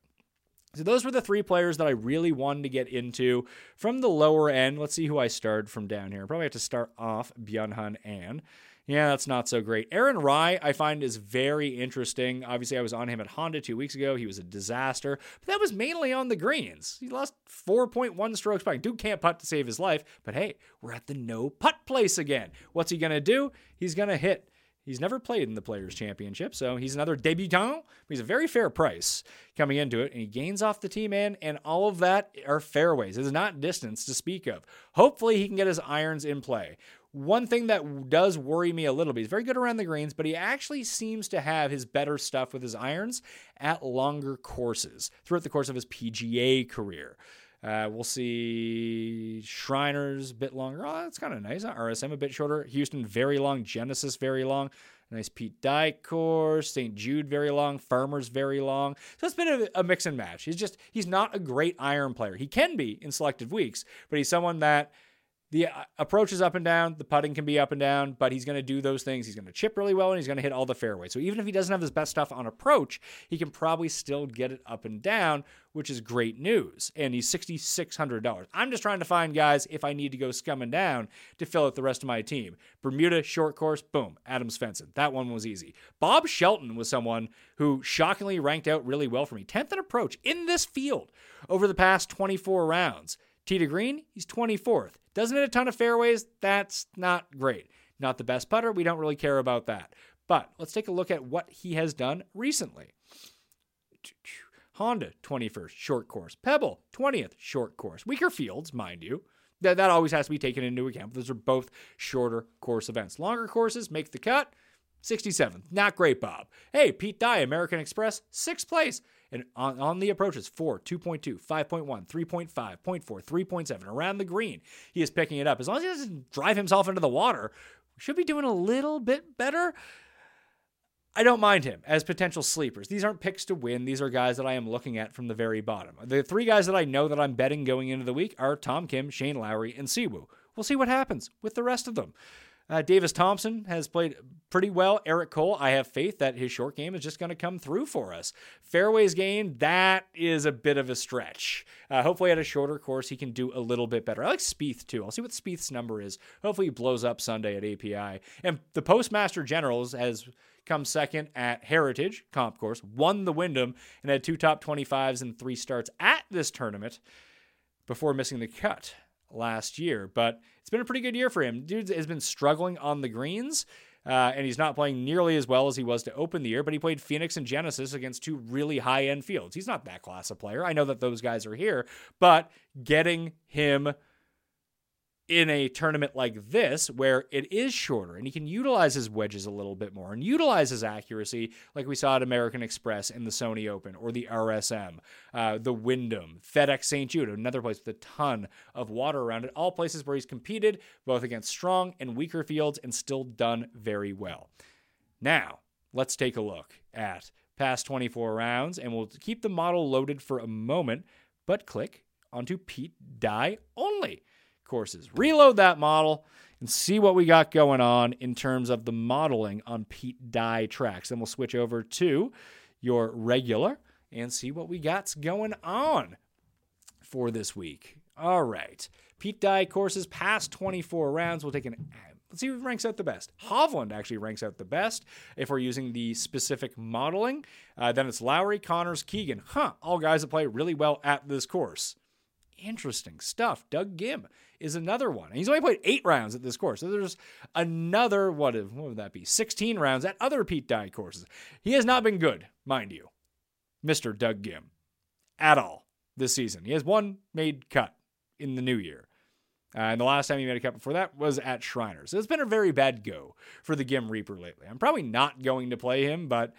Speaker 3: So those were the three players that I really wanted to get into from the lower end. Let's see who I started from down here. Probably have to start off Byung-hun An. Yeah, that's not so great. Aaron Rai, I find, is very interesting. Obviously, I was on him at Honda two weeks ago. He was a disaster, but that was mainly on the greens. He lost 4.1 strokes by. Dude can't putt to save his life, but hey, we're at the no putt place again. What's he going to do? He's going to hit He's never played in the Players' Championship, so he's another debutant. He's a very fair price coming into it, and he gains off the tee man, and all of that are fairways. It is not distance to speak of. Hopefully, he can get his irons in play. One thing that does worry me a little bit, he's very good around the greens, but he actually seems to have his better stuff with his irons at longer courses throughout the course of his PGA career. Uh, we'll see Shriners a bit longer. Oh, that's kind of nice. RSM a bit shorter. Houston very long. Genesis very long. Nice Pete Dye course. St. Jude very long. Farmers very long. So it's been a, a mix and match. He's just he's not a great iron player. He can be in selected weeks, but he's someone that the uh, approach is up and down, the putting can be up and down, but he's going to do those things. He's going to chip really well and he's going to hit all the fairways. So even if he doesn't have his best stuff on approach, he can probably still get it up and down, which is great news. And he's $6,600. I'm just trying to find guys if I need to go scumming down to fill out the rest of my team. Bermuda, short course, boom, Adam Svensson. That one was easy. Bob Shelton was someone who shockingly ranked out really well for me. 10th in approach in this field over the past 24 rounds. To green, he's 24th. Doesn't hit a ton of fairways. That's not great. Not the best putter. We don't really care about that. But let's take a look at what he has done recently. Honda, 21st, short course. Pebble, 20th, short course. Weaker fields, mind you. That, that always has to be taken into account. Those are both shorter course events. Longer courses make the cut. 67th. Not great, Bob. Hey, Pete Dye, American Express, sixth place. And on, on the approaches, 4, 2.2, 5.1, 3.5, 0.4, 3.7, around the green. He is picking it up. As long as he doesn't drive himself into the water, we should be doing a little bit better. I don't mind him as potential sleepers. These aren't picks to win. These are guys that I am looking at from the very bottom. The three guys that I know that I'm betting going into the week are Tom Kim, Shane Lowry, and Si Woo. We'll see what happens with the rest of them. Uh, Davis Thompson has played pretty well. Eric Cole, I have faith that his short game is just going to come through for us. Fairways gained, that is a bit of a stretch. Uh, hopefully, at a shorter course, he can do a little bit better. I like Spieth too. I'll see what Spieth's number is. Hopefully, he blows up Sunday at API. And the Postmaster Generals has come second at Heritage Comp Course, won the Wyndham, and had two top 25s and three starts at this tournament before missing the cut last year. But it's been a pretty good year for him. Dude has been struggling on the greens. Uh, and he's not playing nearly as well as he was to open the year, but he played Phoenix and Genesis against two really high end fields. He's not that class of player. I know that those guys are here, but getting him in a tournament like this where it is shorter and he can utilize his wedges a little bit more and utilize his accuracy like we saw at American Express in the Sony Open or the RSM, uh, the Wyndham, FedEx St. Jude, another place with a ton of water around it. All places where he's competed both against strong and weaker fields and still done very well. Now, let's take a look at past 24 rounds and we'll keep the model loaded for a moment, but click onto Pete Dye only courses. Reload that model and see what we got going on in terms of the modeling on Pete Dye tracks. Then we'll switch over to your regular and see what we got going on for this week. All right. Pete Dye courses past 24 rounds. We'll take an Let's see who ranks out the best. Hovland actually ranks out the best if we're using the specific modeling. Uh, then it's Lowry, Conners, Keegan. Huh, all guys that play really well at this course. Interesting stuff. Doug Ghim is another one. And he's only played eight rounds at this course. So there's another, what, what would that be? 16 rounds at other Pete Dye courses. He has not been good, mind you, Mr. Doug Ghim, at all this season. He has one made cut in the new year. Uh, and the last time he made a cut before that was at Shriners. So it's been a very bad go for the Ghim Reaper lately. I'm probably not going to play him, but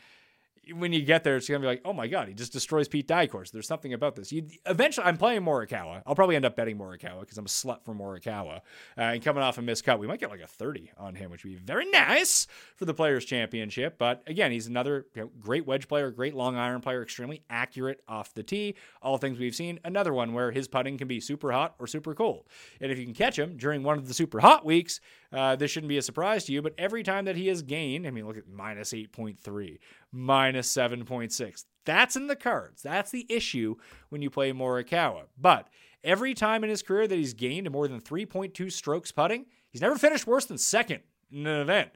Speaker 3: when you get there, it's gonna be like, oh my god, he just destroys Pete Dye course. There's something about this. You eventually, I'm playing Morikawa. I'll probably end up betting Morikawa because I'm a slut for Morikawa. Uh, and coming off a missed cut, we might get like a 30 on him, which would be very nice for the Players Championship. But again, he's another you know, great wedge player, great long iron player, extremely accurate off the tee. All things we've seen. Another one where his putting can be super hot or super cold. And if you can catch him during one of the super hot weeks, uh, this shouldn't be a surprise to you. But every time that he has gained, I mean, look at minus 8.3 minus 7.6. That's in the cards. That's the issue when you play Morikawa. But every time in his career that he's gained more than 3.2 strokes putting, he's never finished worse than second in an event.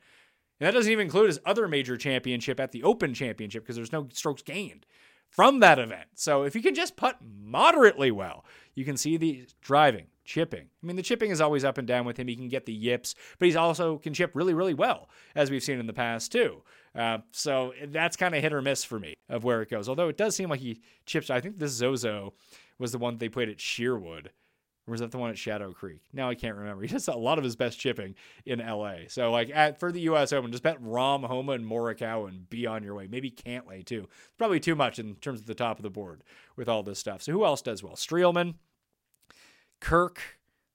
Speaker 3: And that doesn't even include his other major championship at the Open Championship because there's no strokes gained from that event. So if you can just putt moderately well, you can see the driving, chipping. I mean, the chipping is always up and down with him. He can get the yips, but he's also can chip really, really well, as we've seen in the past too. Uh, so that's kind of hit or miss for me of where it goes. Although it does seem like he chips. I think this Zozo was the one they played at Sherwood. Or was that the one at Shadow Creek? Now I can't remember. He does a lot of his best chipping in LA. So like at for the US Open, just bet Rahm, Homa, and Morikawa and be on your way. Maybe Cantlay too. It's probably too much in terms of the top of the board with all this stuff. So who else does well? Streelman, Kirk,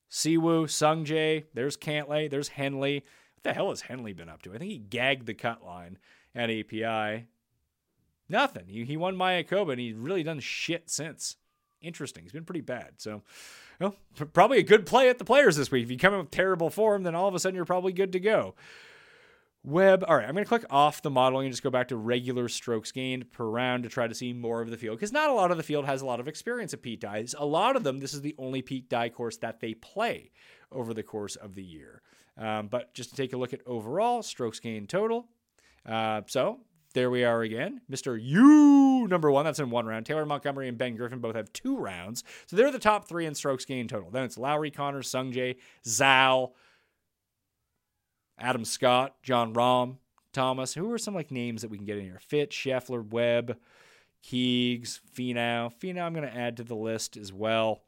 Speaker 3: Si Woo, Sungjae. There's Cantlay. There's Henley. The hell has Henley been up to? I think he gagged the cut line at API. Nothing. He, he won Mayakoba and he's really done shit since. Interesting. He's been pretty bad. So, well, probably a good play at the players this week. If you come in with terrible form, then all of a sudden you're probably good to go. Web. All right, I'm going to click off the modeling and just go back to regular strokes gained per round to try to see more of the field because not a lot of the field has a lot of experience at Pete Dyes. A lot of them, this is the only Pete Dye course that they play over the course of the year. Um, but just to take a look at overall strokes gained total. Uh, so there we are again. Mr. Yu number one, that's in one round. Taylor Montgomery and Ben Griffin both have two rounds. So they're the top three in strokes gained total. Then it's Lowry, Connor, Sungjae, Zal, Adam Scott, Jon Rahm, Thomas. Who are some like names that we can get in here? Fit, Scheffler, Webb, Keegs, Finau. Finau, I'm going to add to the list as well.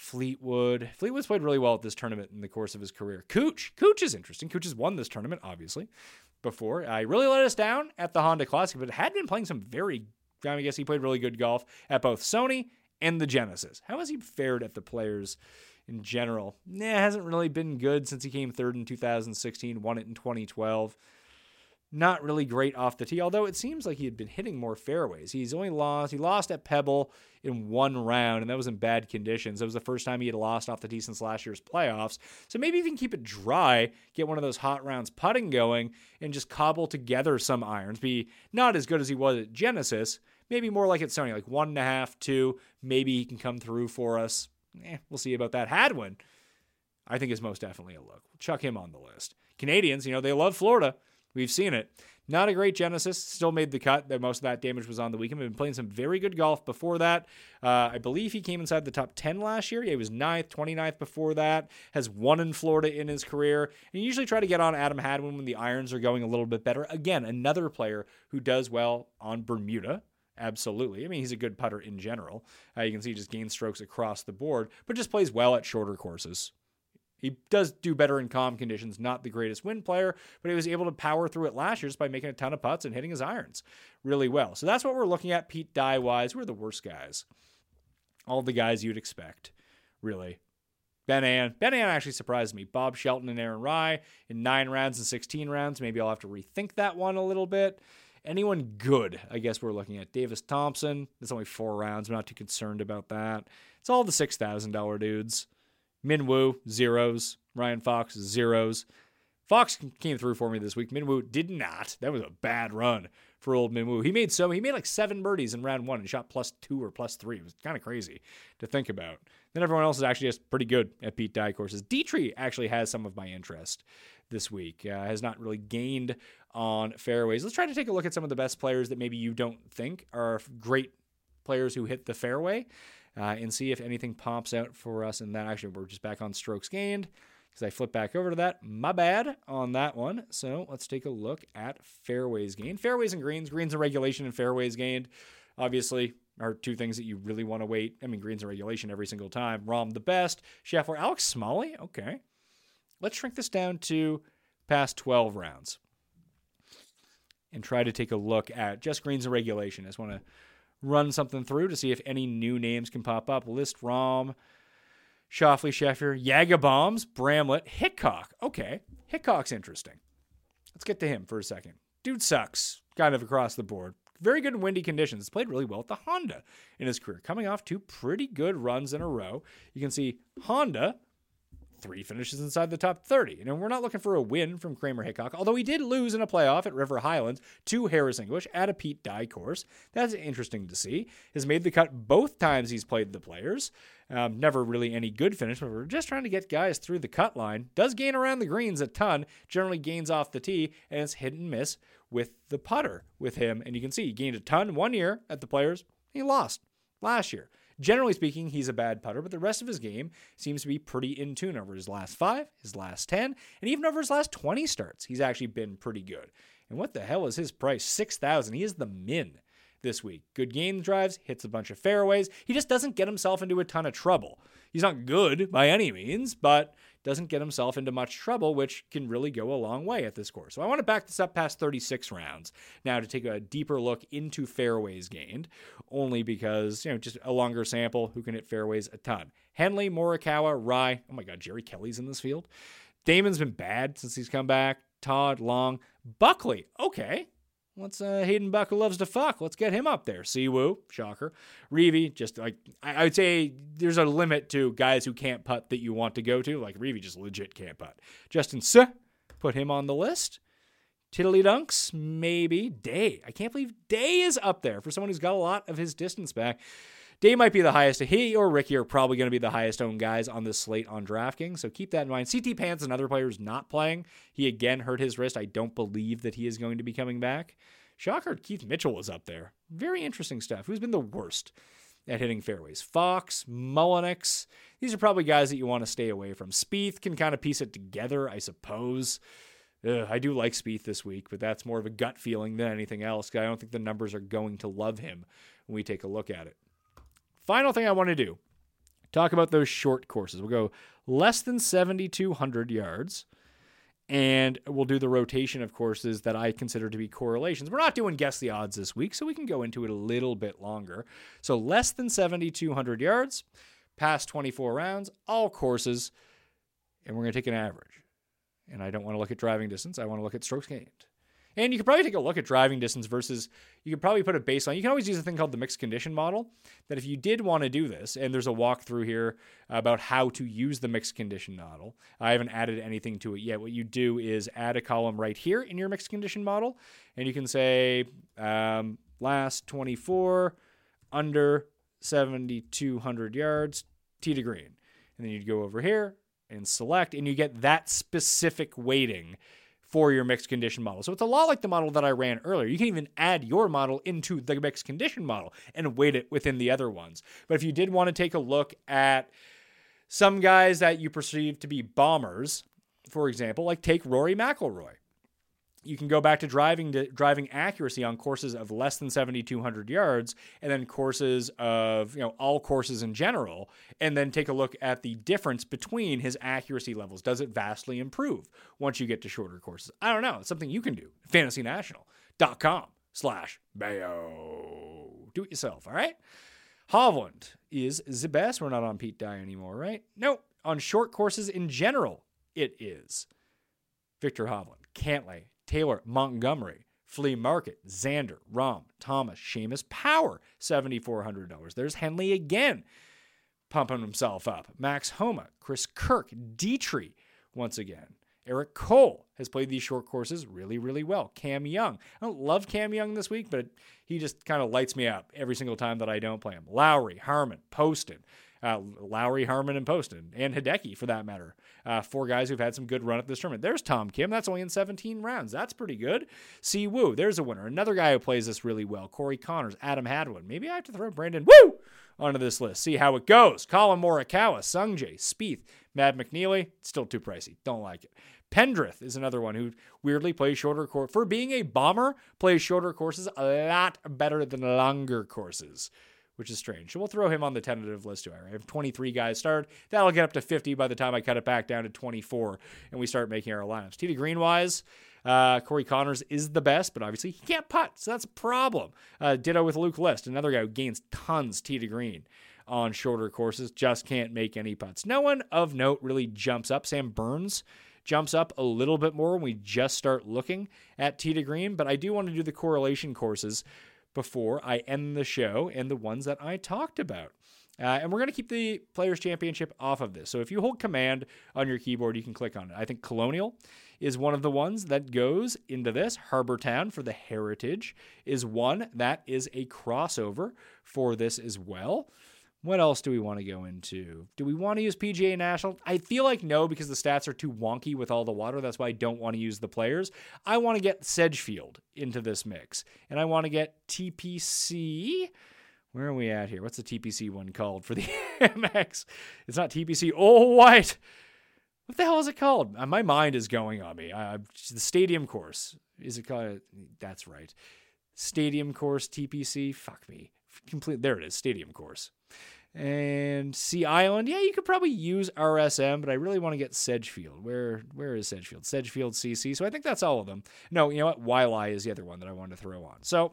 Speaker 3: Fleetwood. Fleetwood's played really well at this tournament in the course of his career. Cooch. Cooch is interesting. Cooch has won this tournament, obviously, before. I uh, really let us down at the Honda Classic, but had been playing some very, I guess he played really good golf at both Sony and the Genesis. How has he fared at the players in general. Nah, hasn't really been good since he came third in 2016, won it in 2012. Not really great off the tee, although it seems like he had been hitting more fairways. He's only lost, he lost at Pebble in one round, and that was in bad conditions. That was the first time he had lost off the tee since last year's playoffs. So maybe you can keep it dry, get one of those hot rounds putting going, and just cobble together some irons. Be not as good as he was at Genesis, maybe more like at Sony, like one and a half, two. Maybe he can come through for us eh, we'll see about that. Hadwin, I think is most definitely a look. We'll chuck him on the list. Canadians, you know, they love Florida. We've seen it. Not a great Genesis. Still made the cut. That Most of that damage was on the weekend. Been playing some very good golf before that. Uh, I believe he came inside the top 10 last year. he was 9th, 29th before that. Has won in Florida in his career. And you usually try to get on Adam Hadwin when the irons are going a little bit better. Again, another player who does well on Bermuda. Absolutely. I mean, he's a good putter in general. Uh, you can see he just gains strokes across the board, but just plays well at shorter courses. He does do better in calm conditions, not the greatest wind player, but he was able to power through it last year just by making a ton of putts and hitting his irons really well. So that's what we're looking at Pete Dye wise. We're the worst guys. All the guys you'd expect, really. Ben An. Ben An actually surprised me. Bob Shelton and Aaron Rai in nine rounds and 16 rounds. Maybe I'll have to rethink that one a little bit. Anyone good, I guess we're looking at. Davis Thompson, it's only four rounds. I'm not too concerned about that. It's all the $6,000 dudes. Min Woo, zeros. Ryan Fox, zeros. Fox came through for me this week. Min Woo did not. That was a bad run for old Min Woo. He made so he made like seven birdies in round one and shot plus two or plus three. It was kind of crazy to think about. Then everyone else is actually just pretty good at Pete Dye courses. Detry actually has some of my interest this week. Uh, has not really gained on fairways. Let's try to take a look at some of the best players that maybe you don't think are great players who hit the fairway uh, and see if anything pops out for us in that. Actually, we're just back on strokes gained because I flip back over to that. My bad on that one. So let's take a look at fairways gained. Fairways and greens, greens and regulation and fairways gained. Obviously, are two things that you really want to wait. I mean, greens and regulation every single time. Rahm the best. Scheffler, Alex Smalley. Okay. Let's shrink this down to past 12 rounds and try to take a look at just greens and regulation. I just want to run something through to see if any new names can pop up. List Rahm, Schauffele, Scheffler, Jaga Bombs, Bramlett, Hickok. Okay, Hickok's interesting. Let's get to him for a second. Dude sucks, kind of across the board. Very good in windy conditions. Played really well at the Honda in his career, coming off two pretty good runs in a row. You can see Honda three finishes inside the top 30. And we're not looking for a win from Kramer Hickok, although he did lose in a playoff at River Highlands to Harris English at a Pete Dye course. That's interesting to see. Has made the cut both times he's played the players. Um, never really any good finish, but we're just trying to get guys through the cut line. Does gain around the greens a ton, generally gains off the tee, and it's hit and miss with the putter with him. And you can see he gained a ton one year at the players, he lost last year. Generally speaking, he's a bad putter, but the rest of his game seems to be pretty in tune over his last five, his last 10, and even over his last 20 starts. He's actually been pretty good. And what the hell is his price? 6000 He is the min this week. Good game drives, hits a bunch of fairways. He just doesn't get himself into a ton of trouble. He's not good by any means, but doesn't get himself into much trouble, which can really go a long way at this course. So I want to back this up past 36 rounds now to take a deeper look into fairways gained, only because, you know, just a longer sample who can hit fairways a ton. Henley, Morikawa, Rai. Oh my God, Jerry Kelly's in this field. Dahmen's been bad since he's come back. Todd, Long, Buckley. Okay. Let's uh, Hayden Buck who loves to fuck. Let's get him up there. Si Woo, shocker. Reavie, just like I, I would say, there's a limit to guys who can't putt that you want to go to. Like Reavie just legit can't putt. Justin Suh, put him on the list. Tiddly Dunks, maybe. Day. I can't believe Day is up there for someone who's got a lot of his distance back. Day might be the highest. He or Ricky are probably going to be the highest owned guys on this slate on DraftKings. So keep that in mind. CT Pants, another player who's not playing. He again hurt his wrist. I don't believe that he is going to be coming back. Shocker, Keith Mitchell is up there. Very interesting stuff. Who's been the worst at hitting fairways? Fox, Mullinax. These are probably guys that you want to stay away from. Spieth can kind of piece it together, I suppose. Ugh, I do like Spieth this week, but that's more of a gut feeling than anything else. I don't think the numbers are going to love him when we take a look at it. Final thing I want to do talk about those short courses. We'll go less than 7,200 yards, and we'll do the rotation of courses that I consider to be correlations. We're not doing guess the odds this week, so we can go into it a little bit longer. So less than 7,200 yards, past 24 rounds, all courses, and we're going to take an average. And I don't want to look at driving distance, I want to look at strokes gained. And you could probably take a look at driving distance versus, you could probably put a baseline. You can always use a thing called the mixed condition model. That if you did want to do this, and there's a walkthrough here about how to use the mixed condition model, I haven't added anything to it yet. What you do is add a column right here in your mixed condition model, and you can say um, last 24 under 7,200 yards, tee to green. And then you'd go over here and select, and you get that specific weighting for your mixed condition model. So it's a lot like the model that I ran earlier. You can even add your model into the mixed condition model and weight it within the other ones. But if you did want to take a look at some guys that you perceive to be bombers, for example, like take Rory McIlroy you can go back to driving to driving accuracy on courses of less than 7200 yards and then courses of you know all courses in general and then take a look at the difference between his accuracy levels. Does it vastly improve once you get to shorter courses? I don't know. It's something you can do. Fantasynational.com slash mayo. Do it yourself all right? Hovland is the best. We're not on Pete Dye anymore, right? No, on short courses in general, it is. viktor Hovland, Cantlay, Taylor, Montgomery, Flea Market, Xander, Rahm, Thomas, Seamus, Power, $7,400. There's Henley again, pumping himself up. Max Homa, Chris Kirk, Detry, once again. Eric Cole has played these short courses really, really well. Cam Young. I don't love Cam Young this week, but he just kind of lights me up every single time that I don't play him. Lowry, Harman, Poston uh, Lowry, Harman, and Poston, and Hideki for that matter. Uh, four guys who've had some good run at this tournament. There's Tom Kim. That's only in 17 rounds. That's pretty good. Si Woo, there's a winner. Another guy who plays this really well. Corey Conners, Adam Hadwin. Maybe I have to throw Brandon Wu onto this list. See how it goes. Collin Morikawa, Sungjae, Spieth, Mav McNealy. Still too pricey. Don't like it. Pendrith is another one who weirdly plays shorter course. For being a bomber, plays shorter courses a lot better than longer courses which is strange. So we'll throw him on the tentative list too. I have 23 guys started. That'll get up to 50 by the time I cut it back down to 24 and we start making our lineups. To green wise, uh, Corey Conners is the best, but obviously he can't putt, so that's a problem. Uh, ditto with Luke List, another guy who gains tons tee to green on shorter courses, just can't make any putts. No one of note really jumps up. Sam Burns jumps up a little bit more when we just start looking at tee to green, but I do want to do the correlation courses before I end the show and the ones that I talked about. Uh, and we're going to keep the Players' Championship off of this. So if you hold Command on your keyboard, you can click on it. I think Colonial is one of the ones that goes into this. Harbour Town for the Heritage is one that is a crossover for this as well. What else do we want to go into? Do we want to use PGA National? I feel like no, because the stats are too wonky with all the water. That's why I don't want to use the players. I want to get Sedgefield into this mix, and I want to get TPC. Where are we at here? What's the TPC one called for the AmEx? It's not TPC. Oh, white. What the hell is it called? Uh, my mind is going on me. The stadium course. Is it called? That's right. Stadium course TPC. Fuck me. Complete. There it is. Stadium course. And Sea Island, yeah, you could probably use RSM, but I really want to get Sedgefield. Where where is Sedgefield? Sedgefield CC. So I think that's all of them. No, you know what? Waialae is the other one that I wanted to throw on. So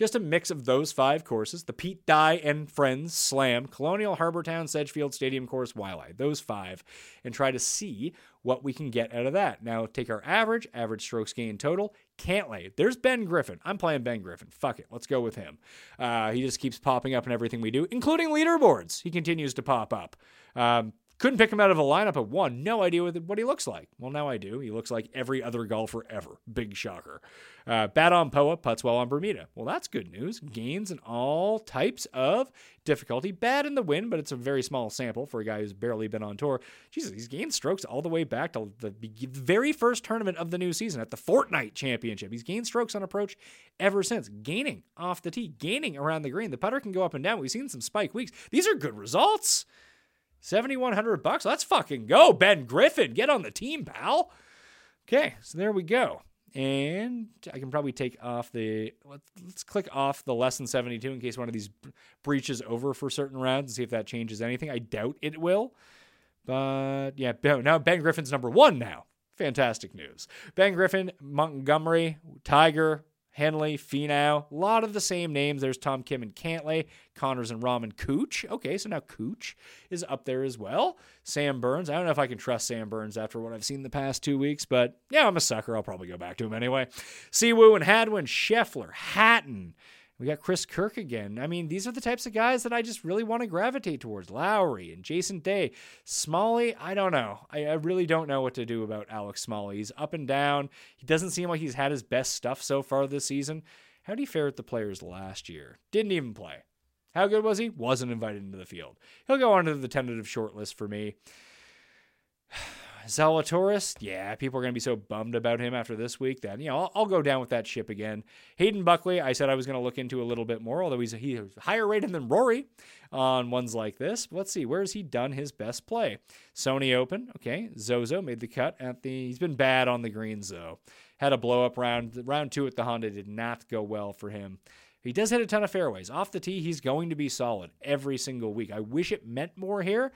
Speaker 3: just a mix of those five courses the Pete Dye and Friends Slam, Colonial, Harbour Town, Sedgefield, Stadium Course, Waialae, those five, and try to see what we can get out of that. Now, take our average, average strokes gain total, Cantlay. There's Ben Griffin. I'm playing Ben Griffin. Fuck it. Let's go with him. Uh, he just keeps popping up in everything we do, including leaderboards. He continues to pop up. Um, couldn't pick him out of a lineup at one. No idea what, he looks like. Well, now I do. He looks like every other golfer ever. Big shocker. Uh, bad on Poa, puts well on Bermuda. Well, that's good news. Gains in all types of difficulty. Bad in the win, but it's a very small sample for a guy who's barely been on tour. Jesus, he's gained strokes all the way back to the very first tournament of the new season at the Fortinet Championship. He's gained strokes on approach ever since. Gaining off the tee, gaining around the green. The putter can go up and down. We've seen some spike weeks. These are good results. 7100 bucks. Let's fucking go. Ben Griffin, get on the team, pal. Okay, so there we go. And I can probably take off the let's, click off the less than 72 in case one of these breaches over for certain rounds and see if that changes anything. I doubt it will. But yeah, now Ben Griffin's number 1 now. Fantastic news. Ben Griffin, Montgomery, Tiger, Henley, Finau, a lot of the same names. There's Tom Kim and Cantlay, Conners and Rahm and Cooch. Okay, so now Cooch is up there as well. Sam Burns. I don't know if I can trust Sam Burns after what I've seen the past two weeks, but yeah, I'm a sucker. I'll probably go back to him anyway. Si Woo and Hadwin, Scheffler, Hatton, we got Chris Kirk again. I mean, these are the types of guys that I just really want to gravitate towards. Lowry and Jason Day. Smalley, I don't know. I, I, really don't know what to do about Alex Smalley. He's up and down. He doesn't seem like he's had his best stuff so far this season. How did he fare with the players last year? Didn't even play. How good was he? Wasn't invited into the field. He'll go onto the tentative short list for me. Zalatoris, yeah, people are going to be so bummed about him after this week that, you know, I'll, I'll go down with that ship again. Hayden Buckley, I said I was going to look into a little bit more, although he's, he's higher rated than Rory on ones like this. Let's see, where has he done his best play? Sony Open, okay. Zozo made the cut at the, he's been bad on the greens, though. Had a blow up round. Round two at the Honda did not go well for him. He does hit a ton of fairways. Off the tee, he's going to be solid every single week. I wish it meant more here.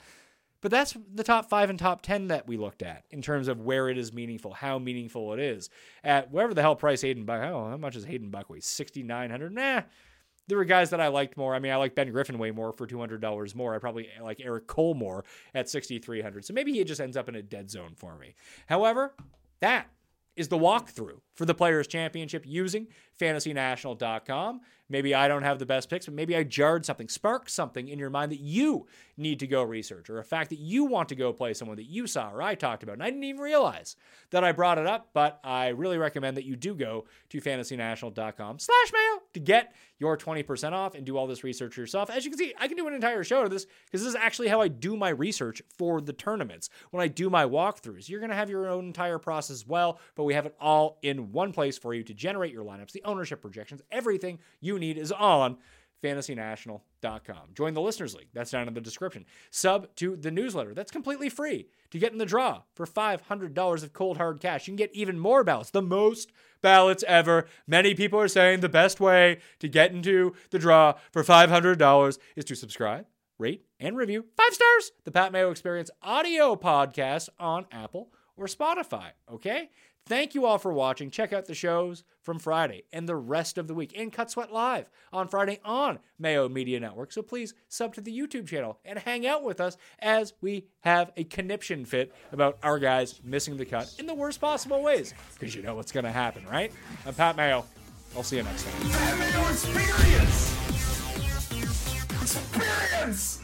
Speaker 3: But that's the top five and top 10 that we looked at in terms of where it is meaningful, how meaningful it is. At whatever the hell price Hayden Buck, oh, how much is Hayden Buckley? 6900 Nah. There were guys that I liked more. I mean, I like Ben Griffin way more for $200 more. I probably like Eric Cole more at 6300 So maybe he just ends up in a dead zone for me. However, that is the walkthrough for the Players Championship using fantasynational.com. Maybe I don't have the best picks, but maybe I jarred something, sparked something in your mind that you need to go research, or a fact that you want to go play someone that you saw or I talked about. And I didn't even realize that I brought it up, but I really recommend that you do go to fantasynational.com slash mail to get your 20% off and do all this research yourself. As you can see, I can do an entire show to this because this is actually how I do my research for the tournaments. When I do my walkthroughs, you're going to have your own entire process as well, but we have it all in one place for you to generate your lineups, the ownership projections, everything you need is on fantasynational.com. Join the Listeners League. That's down in the description. Sub to the newsletter. That's completely free to get in the draw for $500 of cold hard cash. You can get even more ballots, the most ballots ever. Many people are saying the best way to get into the draw for $500 is to subscribe, rate, and review five stars the Pat Mayo Experience audio podcast on Apple or Spotify. Okay? Thank you all for watching. Check out the shows from Friday and the rest of the week and Cut Sweat Live on Friday on Mayo Media Network. So please sub to the YouTube channel and hang out with us as we have a conniption fit about our guys missing the cut in the worst possible ways. Because you know what's going to happen, right? I'm Pat Mayo. I'll see you next time.
Speaker 2: Mayo Experience! Experience!